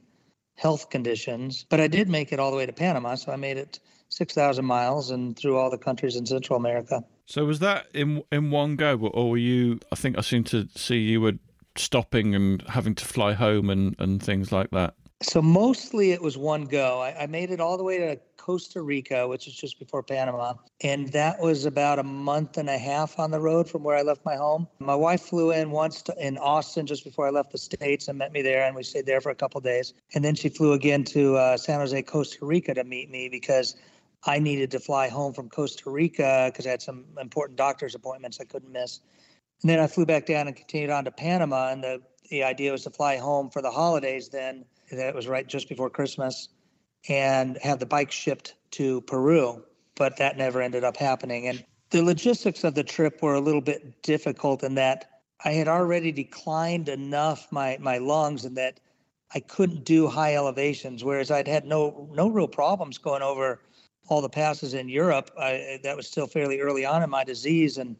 health conditions, but I did make it all the way to Panama. So I made it 6,000 miles and through all the countries in Central America. So was that in in one go, or were you? I think I seem to see you were stopping and having to fly home and, and things like that. So mostly it was one go. I, I, made it all the way to Costa Rica, which is just before Panama. And that was about a month and a half on the road from where I left my home. My wife flew in once to, in Austin just before I left the States and met me there. And we stayed there for a couple days. And then she flew again to uh, San Jose, Costa Rica to meet me because I needed to fly home from Costa Rica because I had some important doctor's appointments I couldn't miss. And then I flew back down and continued on to Panama. And the, the idea was to fly home for the holidays then that was right just before Christmas, and have the bike shipped to Peru. But that never ended up happening. And the logistics of the trip were a little bit difficult in that I had already declined enough my my lungs and that I couldn't do high elevations. Whereas I'd had no no real problems going over all the passes in Europe. I, that was still fairly early on in my disease, and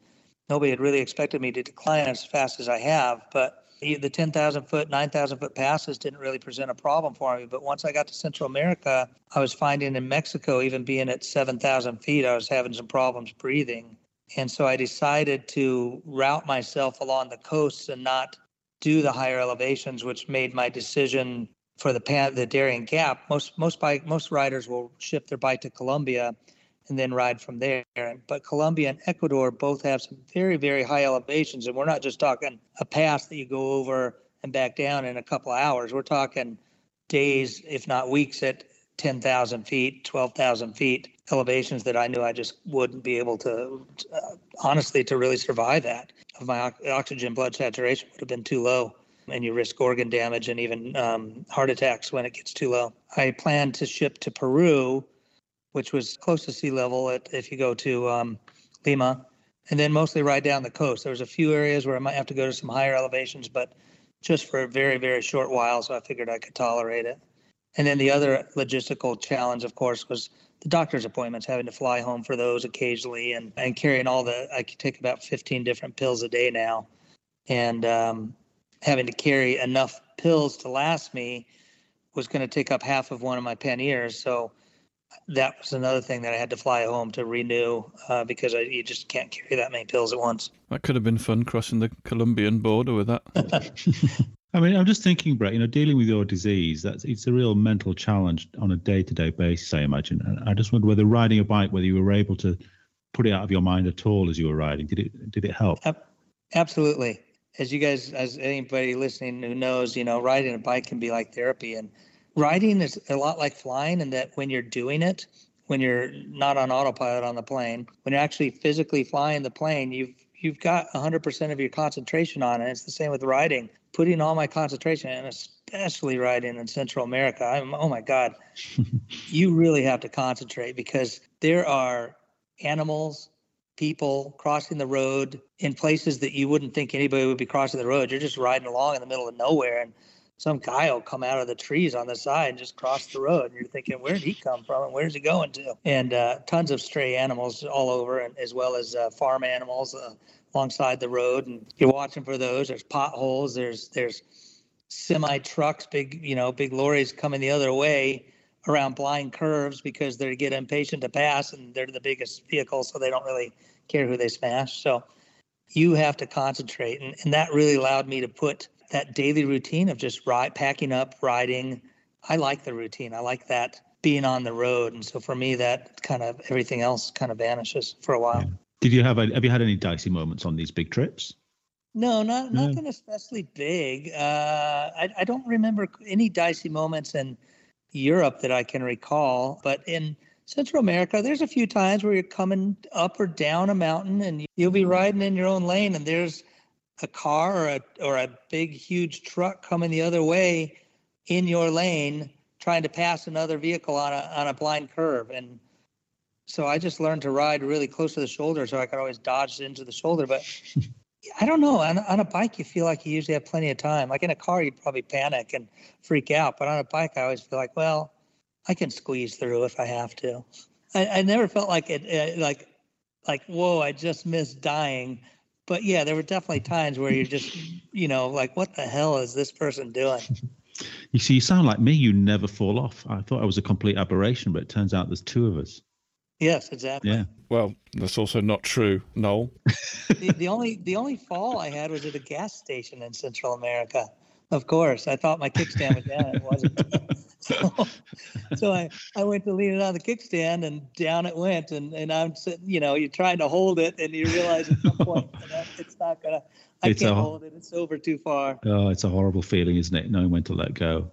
nobody had really expected me to decline as fast as I have. But the 10,000 foot, 9,000 foot passes didn't really present a problem for me. But once I got to Central America, I was finding in Mexico, even being at 7,000 feet, I was having some problems breathing. And so I decided to route myself along the coasts and not do the higher elevations, which made my decision for the pan, the Darien Gap. Most most bike most riders will ship their bike to Colombia and then ride from there. But Colombia and Ecuador both have some very, very high elevations. And we're not just talking a pass that you go over and back down in a couple of hours. We're talking days, if not weeks, at 10,000 feet, 12,000 feet elevations that I knew I just wouldn't be able to, uh, honestly, to really survive at. My oxygen blood saturation would have been too low and you risk organ damage and even um, heart attacks when it gets too low. I plan to ship to Peru which was close to sea level at, if you go to um, Lima, and then mostly ride down the coast. There was a few areas where I might have to go to some higher elevations, but just for a very, very short while, so I figured I could tolerate it. And then the other logistical challenge, of course, was the doctor's appointments, having to fly home for those occasionally and, and carrying all the, I could take about 15 different pills a day now. And um, having to carry enough pills to last me was going to take up half of one of my panniers. So that was another thing that I had to fly home to renew uh, because I, you just can't carry that many pills at once. That could have been fun crossing the Colombian border with that. (laughs) I mean, I'm just thinking, Brett. You know, dealing with your disease that's it's a real mental challenge on a day-to-day basis. I imagine. And I just wonder whether riding a bike, whether you were able to put it out of your mind at all as you were riding. Did it? Did it help? Absolutely. As you guys, as anybody listening who knows, you know, riding a bike can be like therapy, and riding is a lot like flying in that when you're doing it, when you're not on autopilot on the plane, when you're actually physically flying the plane, you've you've got 100% of your concentration on it. It's the same with riding. Putting all my concentration, and especially riding in Central America, I'm oh my God, (laughs) you really have to concentrate because there are animals, people crossing the road in places that you wouldn't think anybody would be crossing the road. You're just riding along in the middle of nowhere, and some guy will come out of the trees on the side and just cross the road. And you're thinking, where did he come from and where's he going to? And uh, tons of stray animals all over, and as well as uh, farm animals uh, alongside the road. And you're watching for those. There's potholes. There's there's semi trucks, big you know big lorries coming the other way around blind curves because they get impatient to pass and they're the biggest vehicles, so they don't really care who they smash. So you have to concentrate, and, and that really allowed me to put that daily routine of just ride, packing up, riding. I like the routine. I like that being on the road. And so for me, that kind of everything else kind of vanishes for a while. Yeah. Did you have a, have you had any dicey moments on these big trips? No, not no. nothing especially big. Uh, I, I don't remember any dicey moments in Europe that I can recall, but in Central America, there's a few times where you're coming up or down a mountain and you'll be riding in your own lane and there's a car or a or a big huge truck coming the other way in your lane trying to pass another vehicle on a on a blind curve. And so I just learned to ride really close to the shoulder so I could always dodge into the shoulder. But (laughs) I don't know on, on a bike you feel like you usually have plenty of time. Like in a car you'd probably panic and freak out. But on a bike I always feel like well I can squeeze through if I have to. I, I never felt like it uh, like like whoa I just missed dying but yeah, there were definitely times where you're just, you know, like, what the hell is this person doing? You see, you sound like me. You never fall off. I thought I was a complete aberration, but it turns out there's two of us. Yes, exactly. Yeah. Well, that's also not true, Noel. (laughs) the, the only the only fall I had was at a gas station in Central America. Of course, I thought my kickstand was down. It wasn't. (laughs) so, (laughs) so I, I went to lean it on the kickstand and down it went. And, and I'm sitting, you know, you're trying to hold it and you realize at some point (laughs) it's not going to, I it's can't a, hold it. It's over too far. Oh, it's a horrible feeling, isn't it? Knowing when to let go.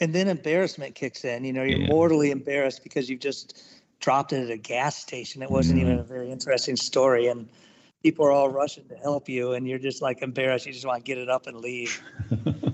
And then embarrassment kicks in. You know, you're yeah. mortally embarrassed because you've just dropped it at a gas station. It wasn't mm. even a very interesting story. And, people are all rushing to help you and you're just like embarrassed you just want to get it up and leave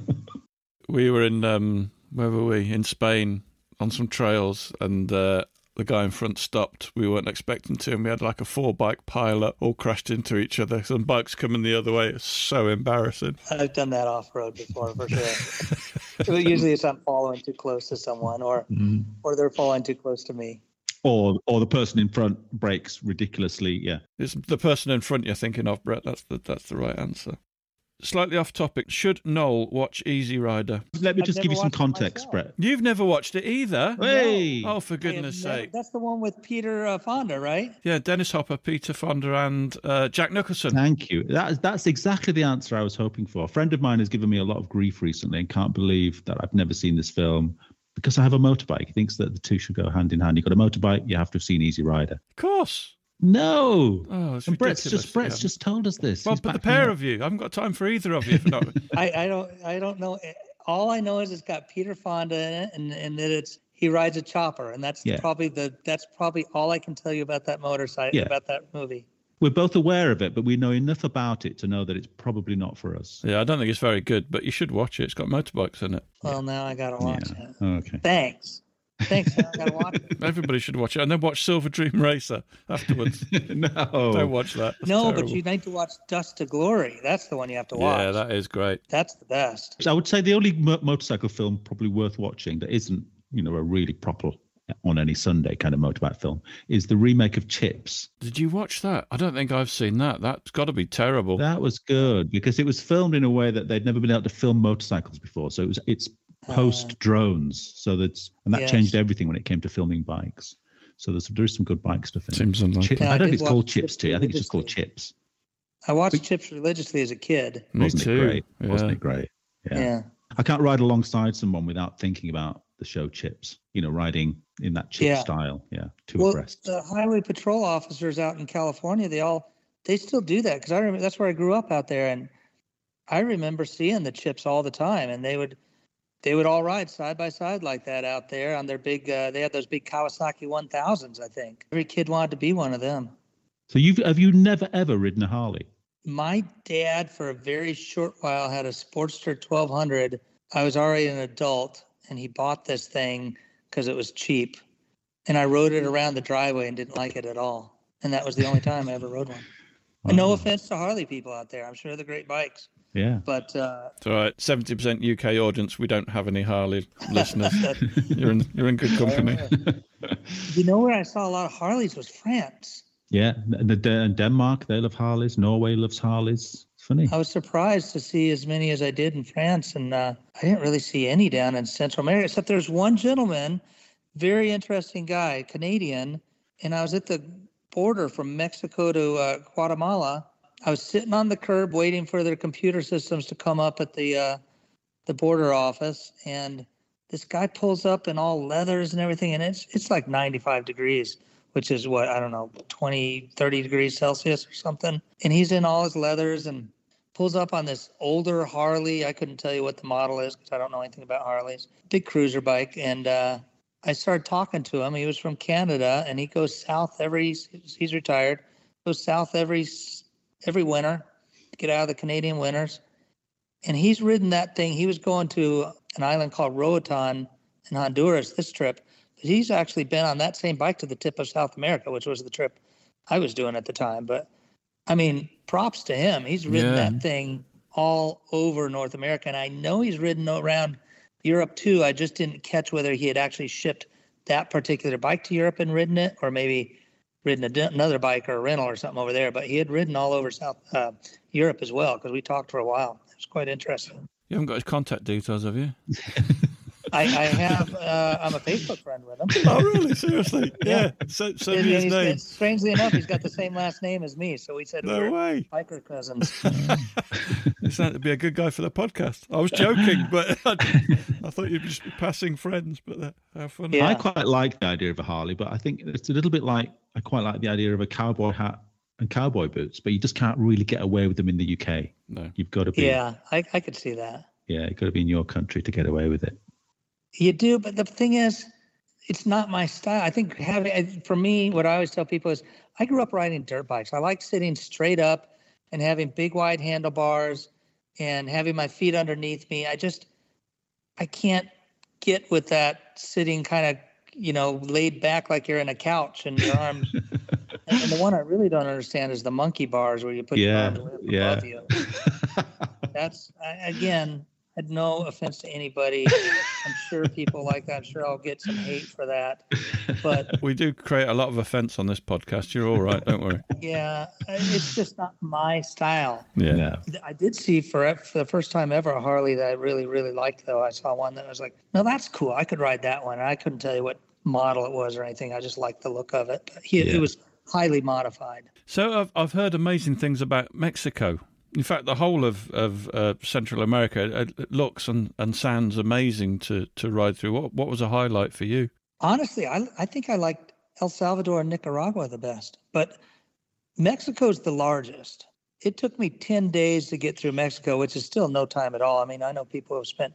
(laughs) we were in um, where were we in Spain on some trails, and uh, the guy in front stopped. We weren't expecting to, and we had like a four bike pileup, all crashed into each other. Some bikes coming the other way. It's so embarrassing. I've done that off road before for sure. (laughs) Usually, it's I'm following too close to someone, or mm-hmm. or they're following too close to me. Or, or the person in front brakes ridiculously. Yeah, it's the person in front you're thinking of, Brett. That's the that's the right answer slightly off topic. Should Noel watch Easy Rider? Let me I've just give you some context, Brett. You've never watched it either. Hey! Oh, for goodness sake. That's the one with Peter uh, Fonda, right? Yeah, Dennis Hopper, Peter Fonda, and uh, Jack Nicholson. Thank you. That, that's exactly the answer I was hoping for. A friend of mine has given me a lot of grief recently and can't believe that I've never seen this film. because I have a motorbike. He thinks that the two should go hand in hand. You've got a motorbike, you have to have seen Easy Rider. Of course. No. Oh, it's and Brett's just Brett's Yeah. just told us this. Well, He's but the pair up. of you, I haven't got time for either of you. If not, (laughs) I, I don't I don't know. All I know is it's got Peter Fonda in it, and, and that it's he rides a chopper, and that's Yeah. probably the that's probably all I can tell you about that motorcycle Yeah. about that movie. We're both aware of it, but we know enough about it to know that it's probably not for us. yeah, I don't think it's very good, but you should watch it. It's got motorbikes in it. Well, now I gotta watch Yeah. it. Okay. Thanks, thanks. now I gotta watch. Everybody should watch it, and then watch Silver Dream Racer afterwards. (laughs) no. Don't watch that. It's No, but you need to watch Dust to Glory. That's the one you have to watch. Yeah, that is great. That's the best. So I would say the only mo- motorcycle film probably worth watching that isn't, you know, a really proper on any Sunday kind of motorbike film is the remake of Chips. Did you watch that? I don't think I've seen that. That's got to be terrible. That was good because it was filmed in a way that they'd never been able to film motorcycles before. So it was it's Uh-huh. post drones. So that's and that Yes. changed everything when it came to filming bikes. So there's there's some good bike stuff in it. Seems unlikely. Chip- Yeah, I I don't did think it's called Chips Chips too. I think it's just called. Chips. I watched Chips religiously as a kid. Me Wasn't too. it great? Yeah. Wasn't it great? Yeah. I can't ride alongside someone without thinking about the show Chips. You know, riding in that chip Yeah. style. Yeah, two Well, abreast. the highway patrol officers out in California, they all they still do that because I remember that's where I grew up out there, and I remember seeing the chips all the time, and they would they would all ride side by side like that out there on their big. Uh, they had those big Kawasaki 1000s, I think. Every kid wanted to be one of them. So you've have you never ever ridden a Harley? My dad, for a very short while, had a Sportster 1200. I was already an adult, and he bought this thing because it was cheap. And I rode it around the driveway and didn't like it at all. And that was the only time I ever rode one. And no offense to Harley people out there. I'm sure they're great bikes. Yeah. But uh, It's all right. Seventy percent UK audience. We don't have any Harley (laughs) listeners. you're in. You're in good company. (laughs) you know where I saw a lot of Harleys was France. Yeah. The, the, Denmark, they love Harleys. Norway loves Harleys. It's funny. I was surprised to see as many as I did in France, and uh, I didn't really see any down in Central America, except there's one gentleman, very interesting guy, Canadian, and I was at the border from Mexico to uh, Guatemala. I was sitting on the curb waiting for their computer systems to come up at the uh, the border office, and this guy pulls up in all leathers and everything, and it's it's like 95 degrees, which is what I don't know, 20, 30 degrees Celsius or something, and he's in all his leathers and pulls up on this older Harley. I couldn't tell you what the model is because I don't know anything about Harleys. Big cruiser bike, and uh, I started talking to him. He was from Canada, and he goes south every. He's retired. Goes south every every winter, get out of the Canadian winters, and he's ridden that thing. He was going to an island called Roatan in Honduras this trip, but he's actually been on that same bike to the tip of South America, which was the trip I was doing at the time. But I mean, props to him. He's ridden Yeah. that thing all over North America, and I know he's ridden around Europe too. I just didn't catch whether he had actually shipped that particular bike to Europe and ridden it, or maybe ridden a, another bike or a rental or something over there. But he had ridden all over South uh, Europe as well because we talked for a while. It was quite interesting. You haven't got his contact details, have you? (laughs) I, I have. Uh, I'm a Facebook friend with him. (laughs) Oh, really? Seriously? Yeah. So, send And his name. strangely enough, he's got the same last name as me. So we said No we were way. biker cousins. (laughs) You sound to be a good guy for the podcast. I was joking, but (laughs) I, I thought you'd just be passing friends. But uh, how funny. Yeah. I quite like the idea of a Harley, but I think it's a little bit like I quite like the idea of a cowboy hat and cowboy boots, but you just can't really get away with them in the UK. No. You've got to be, yeah, yeah, I, I could see that. Yeah, you've got to be in your country to get away with it. You do, but the thing is, it's not my style. I think having, for me, what I always tell people is, I grew up riding dirt bikes. I like sitting straight up and having big wide handlebars and having my feet underneath me. I just, I can't get with that sitting kind of, you know, laid back like you're in a couch and your arms. (laughs) and, the one I really don't understand is the monkey bars where you put your Yeah, arms yeah. above you. That's again, had no offense to anybody. I'm sure people like that. I'm sure I'll get some hate for that. But (laughs) We do create a lot of offence on this podcast. You're all right, don't worry. (laughs) yeah, it's just not my style. Yeah. No. I did see for for the first time ever a Harley that I really really liked though. I saw one that was like, no, that's cool. I could ride that one. And I couldn't tell you what model it was or anything. I just liked the look of it. But he, Yeah. it was highly modified. So I've I've heard amazing things about Mexico. In fact, the whole of of uh, Central America looks and, and sounds amazing to to ride through. What what was a highlight for you? Honestly, I I think I liked El Salvador and Nicaragua the best, but Mexico's the largest. It took me 10 days to get through Mexico, which is still no time at all. I mean, I know people have spent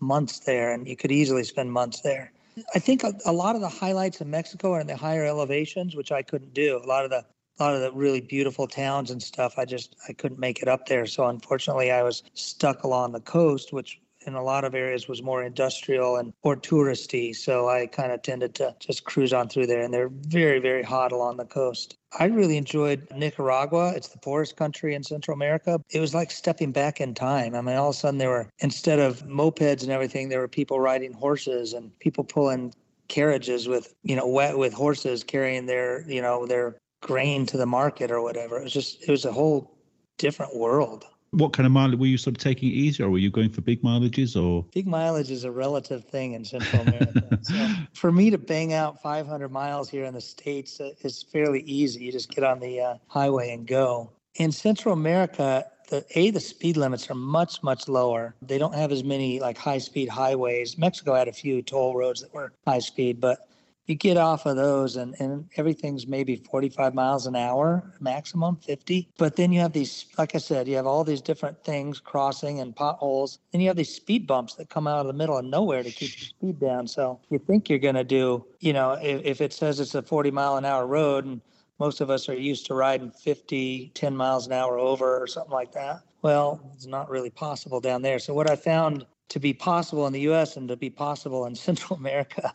months there, and you could easily spend months there. I think a, a lot of the highlights of Mexico are in the higher elevations, which I couldn't do. A lot of the a lot of the really beautiful towns and stuff, I just I couldn't make it up there. So unfortunately, I was stuck along the coast, which in a lot of areas was more industrial and more touristy. So I kind of tended to just cruise on through there. And they're very, very hot along the coast. I really enjoyed Nicaragua. It's the poorest country in Central America. It was like stepping back in time. I mean, all of a sudden there were, instead of mopeds and everything, there were people riding horses and people pulling carriages with, you know, wet with horses carrying their, you know, their grain to the market or whatever. It was just, it was a whole different world. What kind of mileage were you sort of taking it easy, or were you going for big mileages? Or big mileage is a relative thing in Central America. (laughs) so for me to bang out 500 miles here in the states uh, is fairly easy. You just get on the uh, highway and go. In Central America, the a the speed limits are much much lower. They don't have as many like high speed highways. Mexico had a few toll roads that were high speed, but you get off of those and, and everything's maybe 45 miles an hour maximum 50 but then you have these like i said you have all these different things crossing and potholes. And you have these speed bumps that come out of the middle of nowhere to keep the speed down. So you think you're going to do you know if, if it says it's a 40 mile an hour road and most of us are used to riding 50 10 miles an hour over or something like that well it's not really possible down there. So what i found to be possible in the U.S. and to be possible in (laughs) Central America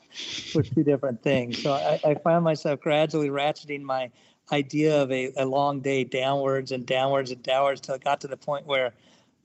were two different things. So I, I found myself gradually ratcheting my idea of a, a long day downwards and downwards and downwards till it got to the point where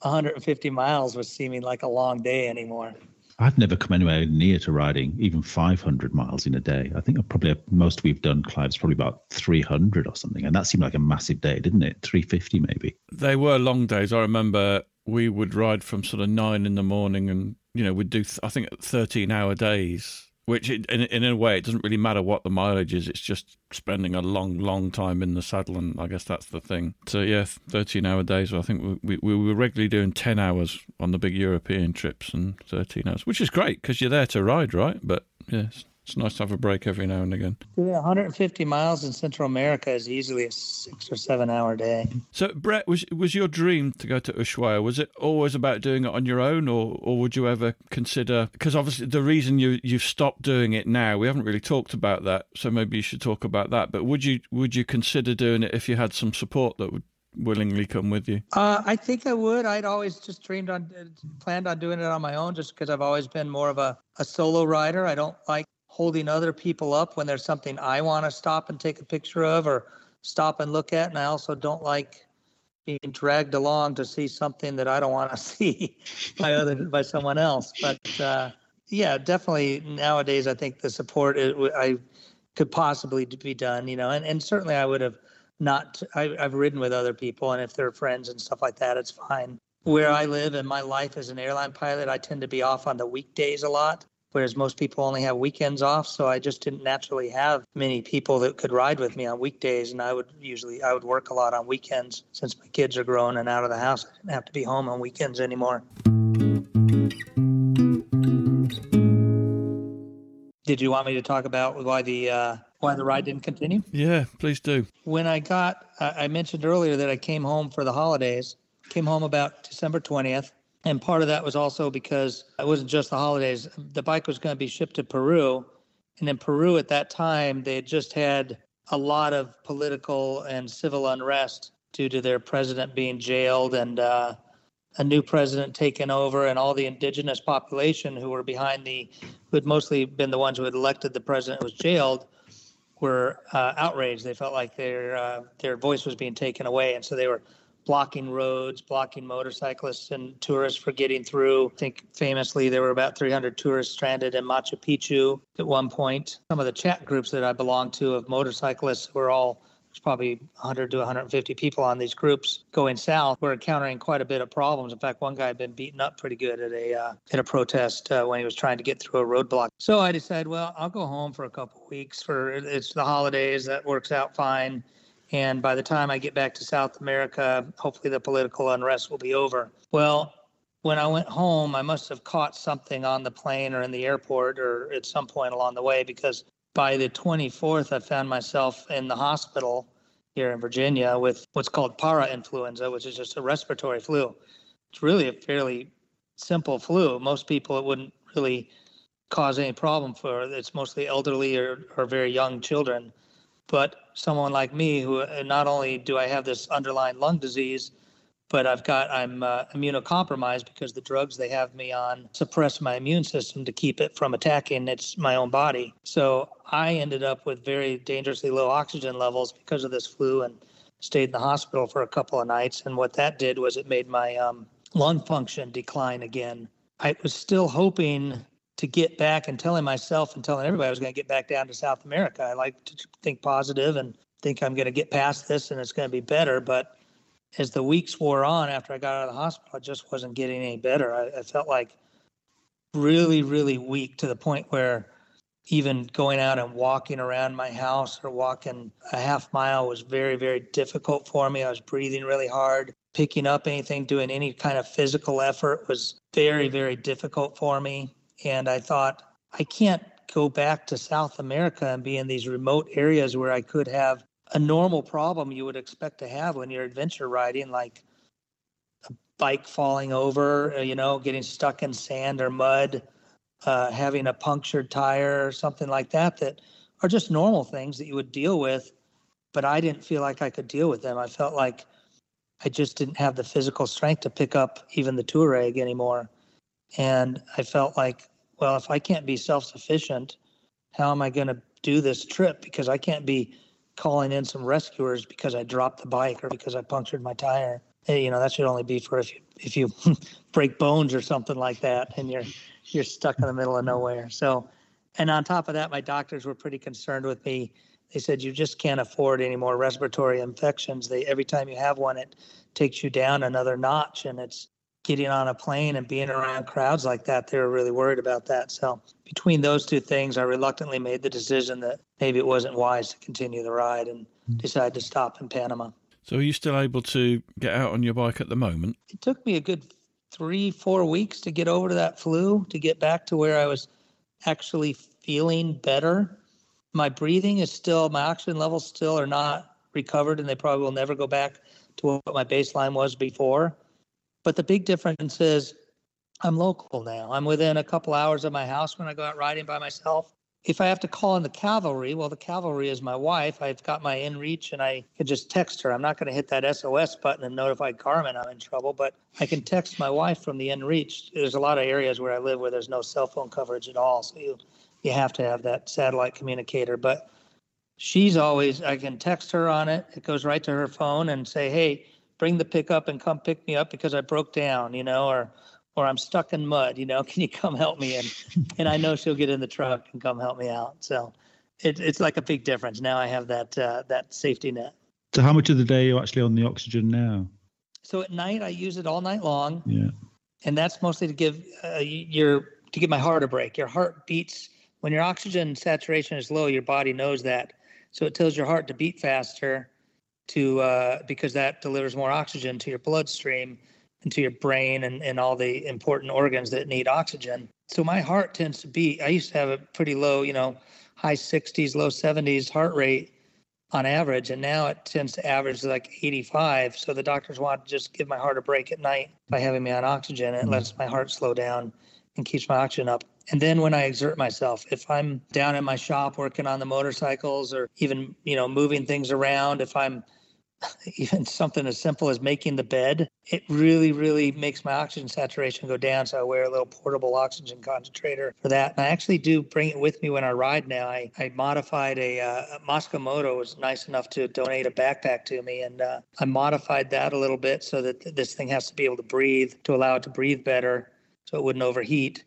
150 miles was seeming like a long day anymore. I've never come anywhere near to riding even 500 miles in a day. I think probably most we've done, Clive, is probably about 300 or something. And that seemed like a massive day, didn't it? 350 maybe. They were long days. I remember we would ride from sort of nine in the morning and, you know, we'd do, th- I think, 13 hour days which in, in a way it doesn't really matter what the mileage is it's just spending a long long time in the saddle and i guess that's the thing. So yeah 13 hour days i think we, we, we were regularly doing 10 hours on the big european trips and 13 hours which is great because you're there to ride right? But yes it's nice to have a break every now and again. Doing 150 miles in Central America is easily a six or seven hour day. So, Brett, was was your dream to go to Ushuaia? Was it always about doing it on your own, or or would you ever consider? Because obviously, the reason you you've stopped doing it now, we haven't really talked about that. So maybe you should talk about that. But would you would you consider doing it if you had some support that would willingly come with you? Uh, I think I would. I'd always just dreamed on, planned on doing it on my own, just because I've always been more of a, a solo rider. I don't like holding other people up when there's something I want to stop and take a picture of or stop and look at. And I also don't like being dragged along to see something that I don't want to (laughs) see by other by someone else. But uh, yeah, definitely nowadays I think the support it, I could possibly be done. You know, and, and certainly I would have not. I, I've ridden with other people, and if they're friends and stuff like that, it's fine. Where I live and my life as an airline pilot, I tend to be off on the weekdays a lot whereas most people only have weekends off. So I just didn't naturally have many people that could ride with me on weekdays. And I would usually I would work a lot on weekends since my kids are grown and out of the house. I didn't have to be home on weekends anymore. Did you want me to talk about why the uh, why the ride didn't continue? Yeah, please do. When I got, I mentioned earlier that I came home for the holidays. Came home about December twentieth and part of that was also because it wasn't just the holidays. The bike was going to be shipped to Peru. And in Peru at that time, they had just had a lot of political and civil unrest due to their president being jailed and uh, a new president taken over, and all the indigenous population who were behind the, who had mostly been the ones who had elected the president was jailed, were uh, outraged. They felt like their uh, their voice was being taken away, and so they were blocking roads, blocking motorcyclists and tourists for getting through. I think famously there were about 300 tourists stranded in Machu Picchu at one point. Some of the chat groups that I belong to of motorcyclists were all there's probably 100 to 150 people on these groups going south. We're encountering quite a bit of problems. In fact, one guy had been beaten up pretty good at a uh, at a protest uh, when he was trying to get through a roadblock. So I decided, well, I'll go home for a couple weeks. For it's the holidays, that works out fine And by the time I get back to South America, hopefully the political unrest will be over. Well, when I went home, I must have caught something on the plane or in the airport or at some point along the way because by the 24th, I found myself in the hospital here in Virginia with what's called para-influenza, which is just a respiratory flu. It's really a fairly simple flu. Most people, it wouldn't really cause any problem for. It's mostly elderly or, or very young children. But someone like me, who uh, not only do I have this underlying lung disease, but I've got I'm uh, immunocompromised because the drugs they have me on suppress my immune system to keep it from attacking its my own body. So I ended up with very dangerously low oxygen levels because of this flu and stayed in the hospital for a couple of nights. And what that did was it made my um, lung function decline again. I was still hoping to get back and telling myself and telling everybody I was going to get back down to South America. I like to think positive and think I'm going to get past this and it's going to be better. But as the weeks wore on after I got out of the hospital, I just wasn't getting any better. I, I felt like really, really weak to the point where even going out and walking around my house or walking a half mile was very, very difficult for me. I was breathing really hard. Picking up anything, doing any kind of physical effort was very, very difficult for me. And I thought, I can't go back to South America and be in these remote areas where I could have a normal problem you would expect to have when you're adventure riding, like a bike falling over, uh, you know, getting stuck in sand or mud, uh, having a punctured tire or something like that, that are just normal things that you would deal with. But I didn't feel like I could deal with them. I felt like I just didn't have the physical strength to pick up even the Tuareg anymore. And I felt like, well, if I can't be self sufficient, how am I going to do this trip? Because I can't be calling in some rescuers because I dropped the bike or because I punctured my tire. Hey, you know, that should only be for if you if you (laughs) break bones or something like that and you're you're stuck in the middle of nowhere. So, and on top of that, my doctors were pretty concerned with me. They said you just can't afford any more respiratory infections. They every time you have one, it takes you down another notch, and it's getting on a plane and being around crowds like that, they were really worried about that. So between those two things, I reluctantly made the decision that maybe it wasn't wise to continue the ride and hmm. decided to stop in Panama. So are you still able to get out on your bike at the moment? It took me a good three, four weeks to get over to that flu, to get back to where I was actually feeling better. My breathing is still, my oxygen levels still are not recovered, and they probably will never go back to what my baseline was before. But the big difference is I'm local now. I'm within a couple hours of my house when I go out riding by myself. If I have to call in the cavalry, well, the cavalry is my wife. I've got my inReach and I can just text her. I'm not going to hit that SOS button and notify Garmin I'm in trouble, but I can text my wife from the inReach. There's a lot of areas where I live where there's no cell phone coverage at all. So you, you have to have that satellite communicator. But she's always, I can text her on it. It goes right to her phone and say, hey, bring the pickup and come pick me up because I broke down, you know, or or I'm stuck in mud, you know, (laughs) can you come help me? And and I know she'll get in the truck and come help me out. So it, it's like a big difference. Now I have that uh, that safety net. So how much of the day are you actually on the oxygen now? So at night I use it all night long. Yeah. And that's mostly to give uh, your to give my heart a break. Your heart beats when your oxygen saturation is low. Your body knows that, so it tells your heart to beat faster to uh, because that delivers more oxygen to your bloodstream and to your brain and, and all the important organs that need oxygen. So my heart tends to beat. I used to have a pretty low, you know, high 60s, low 70s heart rate on average, and now it tends to average like 85. So the doctors want to just give my heart a break at night by having me on oxygen. It lets my heart slow down and keeps my oxygen up. And then when I exert myself, if I'm down in my shop working on the motorcycles or even, you know, moving things around, if I'm (laughs) even something as simple as making the bed, it really, really makes my oxygen saturation go down. So I wear a little portable oxygen concentrator for that. And I actually do bring it with me when I ride now. I, I modified a, uh, Moto was nice enough to donate a backpack to me. And uh, I modified that a little bit so that th- this thing has to be able to breathe to allow it to breathe better so it wouldn't overheat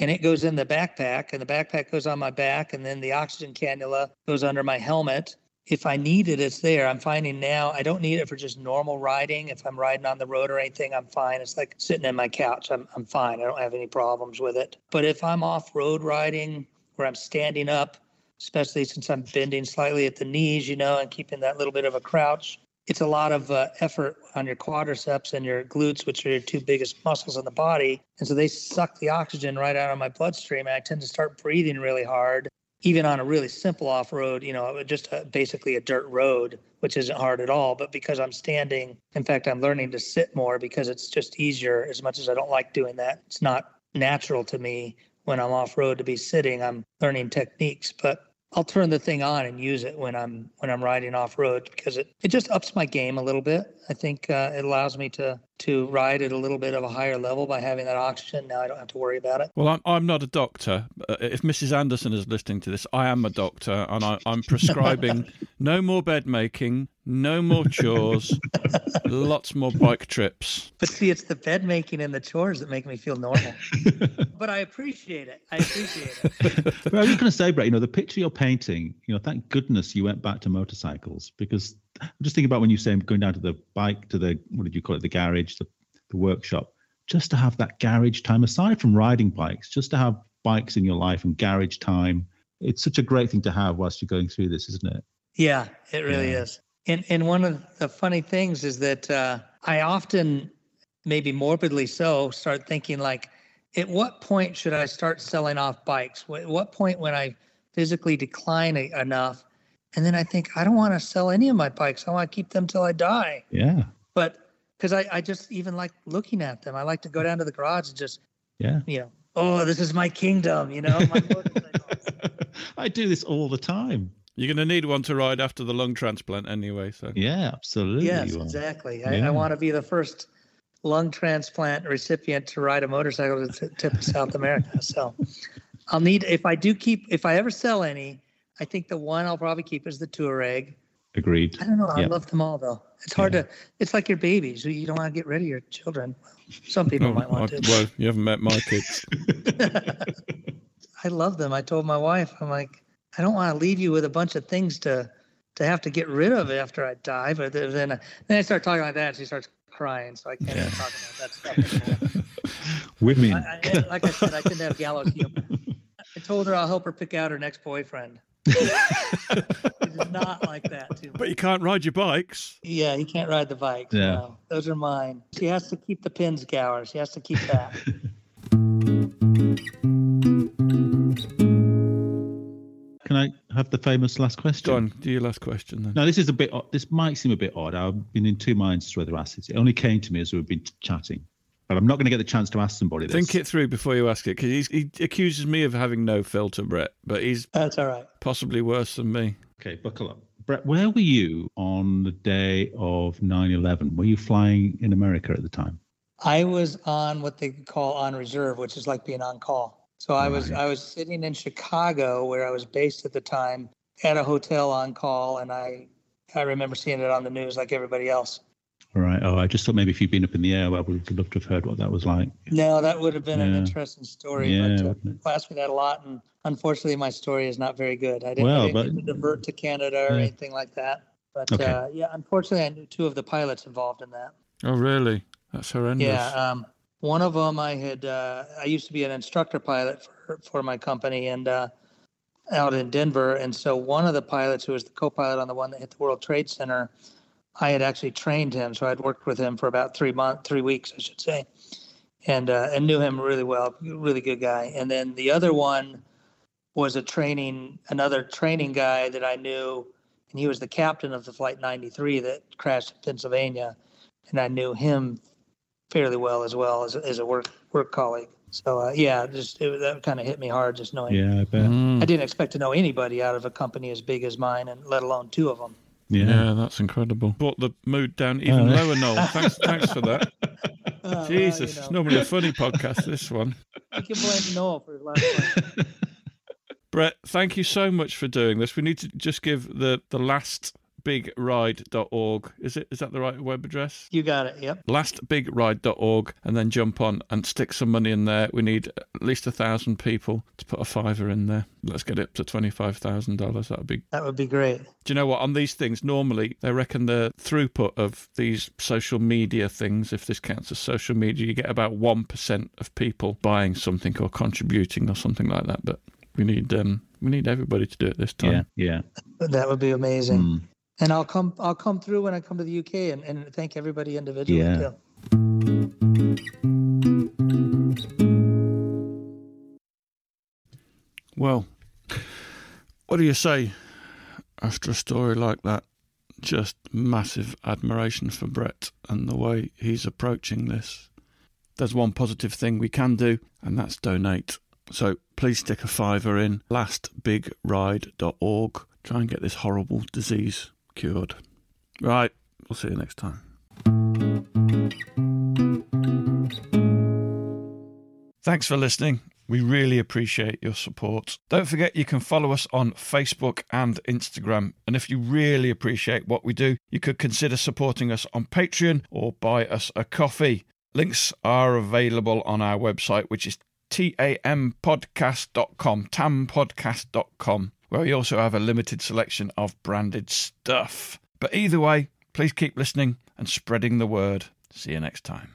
and it goes in the backpack and the backpack goes on my back and then the oxygen cannula goes under my helmet if I need it, it's there. I'm finding now I don't need it for just normal riding. If I'm riding on the road or anything, I'm fine. It's like sitting in my couch. I'm, I'm fine. I don't have any problems with it. But if I'm off road riding where I'm standing up, especially since I'm bending slightly at the knees, you know, and keeping that little bit of a crouch. It's a lot of uh, effort on your quadriceps and your glutes, which are your two biggest muscles in the body. And so they suck the oxygen right out of my bloodstream. And I tend to start breathing really hard, even on a really simple off road, you know, just a, basically a dirt road, which isn't hard at all. But because I'm standing, in fact, I'm learning to sit more because it's just easier. As much as I don't like doing that, it's not natural to me when I'm off road to be sitting. I'm learning techniques, but I'll turn the thing on and use it when I'm when I'm riding off road because it, it just ups my game a little bit. I think uh, it allows me to to ride at a little bit of a higher level by having that oxygen. Now I don't have to worry about it. Well, I'm I'm not a doctor. Uh, if Mrs. Anderson is listening to this, I am a doctor, and I, I'm prescribing (laughs) no more bed making, no more chores, (laughs) lots more bike trips. But see, it's the bed making and the chores that make me feel normal. (laughs) but I appreciate it. I appreciate it. (laughs) but I was going to say, Brett, you know, the picture you're painting, you know, thank goodness you went back to motorcycles because I'm just thinking about when you say going down to the bike, to the, what did you call it, the garage, the, the workshop, just to have that garage time aside from riding bikes, just to have bikes in your life and garage time. It's such a great thing to have whilst you're going through this, isn't it? Yeah, it really yeah. is. And and one of the funny things is that uh, I often, maybe morbidly so, start thinking like, at what point should I start selling off bikes? At what point when I physically decline enough? And then I think I don't want to sell any of my bikes. I want to keep them till I die. Yeah. But because I, I just even like looking at them. I like to go down to the garage and just, yeah, you know, oh, this is my kingdom. You know, (laughs) I do this all the time. You're going to need one to ride after the lung transplant anyway. So yeah, absolutely. Yes, exactly. Yeah. I, I want to be the first lung transplant recipient to ride a motorcycle to the tip of South America. So I'll need if I do keep if I ever sell any, I think the one I'll probably keep is the Tuareg. Agreed. I don't know. Yep. I love them all though. It's hard yeah. to. It's like your babies. You don't want to get rid of your children. Some people oh, might want I, to. Well, you haven't met my kids. (laughs) I love them. I told my wife, I'm like, I don't want to leave you with a bunch of things to to have to get rid of after I die. But then then I start talking like that, and she starts crying, so I can't yeah. talk about that stuff (laughs) With me, I, I, like I said, I couldn't have gallows humor. I told her I'll help her pick out her next boyfriend. He's not like that too. Much. But you can't ride your bikes. Yeah, he can't ride the bikes. Yeah, no, those are mine. She has to keep the Pinzgauer. She has to keep that. (laughs) Can I have the famous last question? Go on, do your last question then. Now, this is a bit. This might seem a bit odd. I've been in two minds as to whether to ask it. It only came to me as we've been chatting, but I'm not going to get the chance to ask somebody. This. Think it through before you ask it, because he accuses me of having no filter, Brett. But he's that's all right. Possibly worse than me. Okay, buckle up, Brett. Where were you on the day of 9/11? Were you flying in America at the time? I was on what they call on reserve, which is like being on call. So I was I was sitting in Chicago where I was based at the time at a hotel on call, and I I remember seeing it on the news like everybody else. All right. Oh, I just thought maybe if you'd been up in the air, I would have loved to have heard what that was like. No, that would have been yeah. an interesting story. Yeah, but uh, people ask me that a lot, and unfortunately, my story is not very good. I didn't, well, I didn't but, divert to Canada or yeah. anything like that. But okay. uh, yeah, unfortunately, I knew two of the pilots involved in that. Oh, really? That's horrendous. Yeah. Um, one of them, I had, uh, I used to be an instructor pilot for, for my company and uh, out in Denver. And so one of the pilots who was the co-pilot on the one that hit the World Trade Center, I had actually trained him. So I'd worked with him for about three months, three weeks, I should say, and uh, and knew him really well, really good guy. And then the other one was a training, another training guy that I knew, and he was the captain of the Flight 93 that crashed in Pennsylvania, and I knew him fairly well as well as, as a work work colleague. So uh, yeah, just it, that kind of hit me hard just knowing. Yeah, I bet. Mm. I didn't expect to know anybody out of a company as big as mine, and let alone two of them. Yeah, yeah that's incredible. Brought the mood down even uh, lower, Noel. Thanks, thanks for that. (laughs) Uh, Jesus, well, you know. it's normally a funny podcast. This one. I can blame Noel for his last one. (laughs) Brett, thank you so much for doing this. We need to just give the the last lastbigride.org. Is it? Is that the right web address? You got it. Yep. Lastbigride.org, and then jump on and stick some money in there. We need at least a thousand people to put a fiver in there. Let's get it up to twenty-five thousand dollars. That would be. That would be great. Do you know what? On these things, normally they reckon the throughput of these social media things, if this counts as social media, you get about one percent of people buying something or contributing or something like that. But We need um, we need everybody to do it this time. Yeah, yeah. That would be amazing. Mm. And I'll come I'll come through when I come to the UK and, and thank everybody individually Yeah. too. Well, what do you say after a story like that? Just massive admiration for Brett and the way he's approaching this. There's one positive thing we can do, and that's donate. So please stick a fiver in lastbigride.org. Try and get this horrible disease cured. Right, we'll see you next time. Thanks for listening. We really appreciate your support. Don't forget you can follow us on Facebook and Instagram. And if you really appreciate what we do, you could consider supporting us on Patreon or buy us a coffee. Links are available on our website, which is tampodcast.com, tampodcast.com, where we also have a limited selection of branded stuff. But either way, please keep listening and spreading the word. See you next time.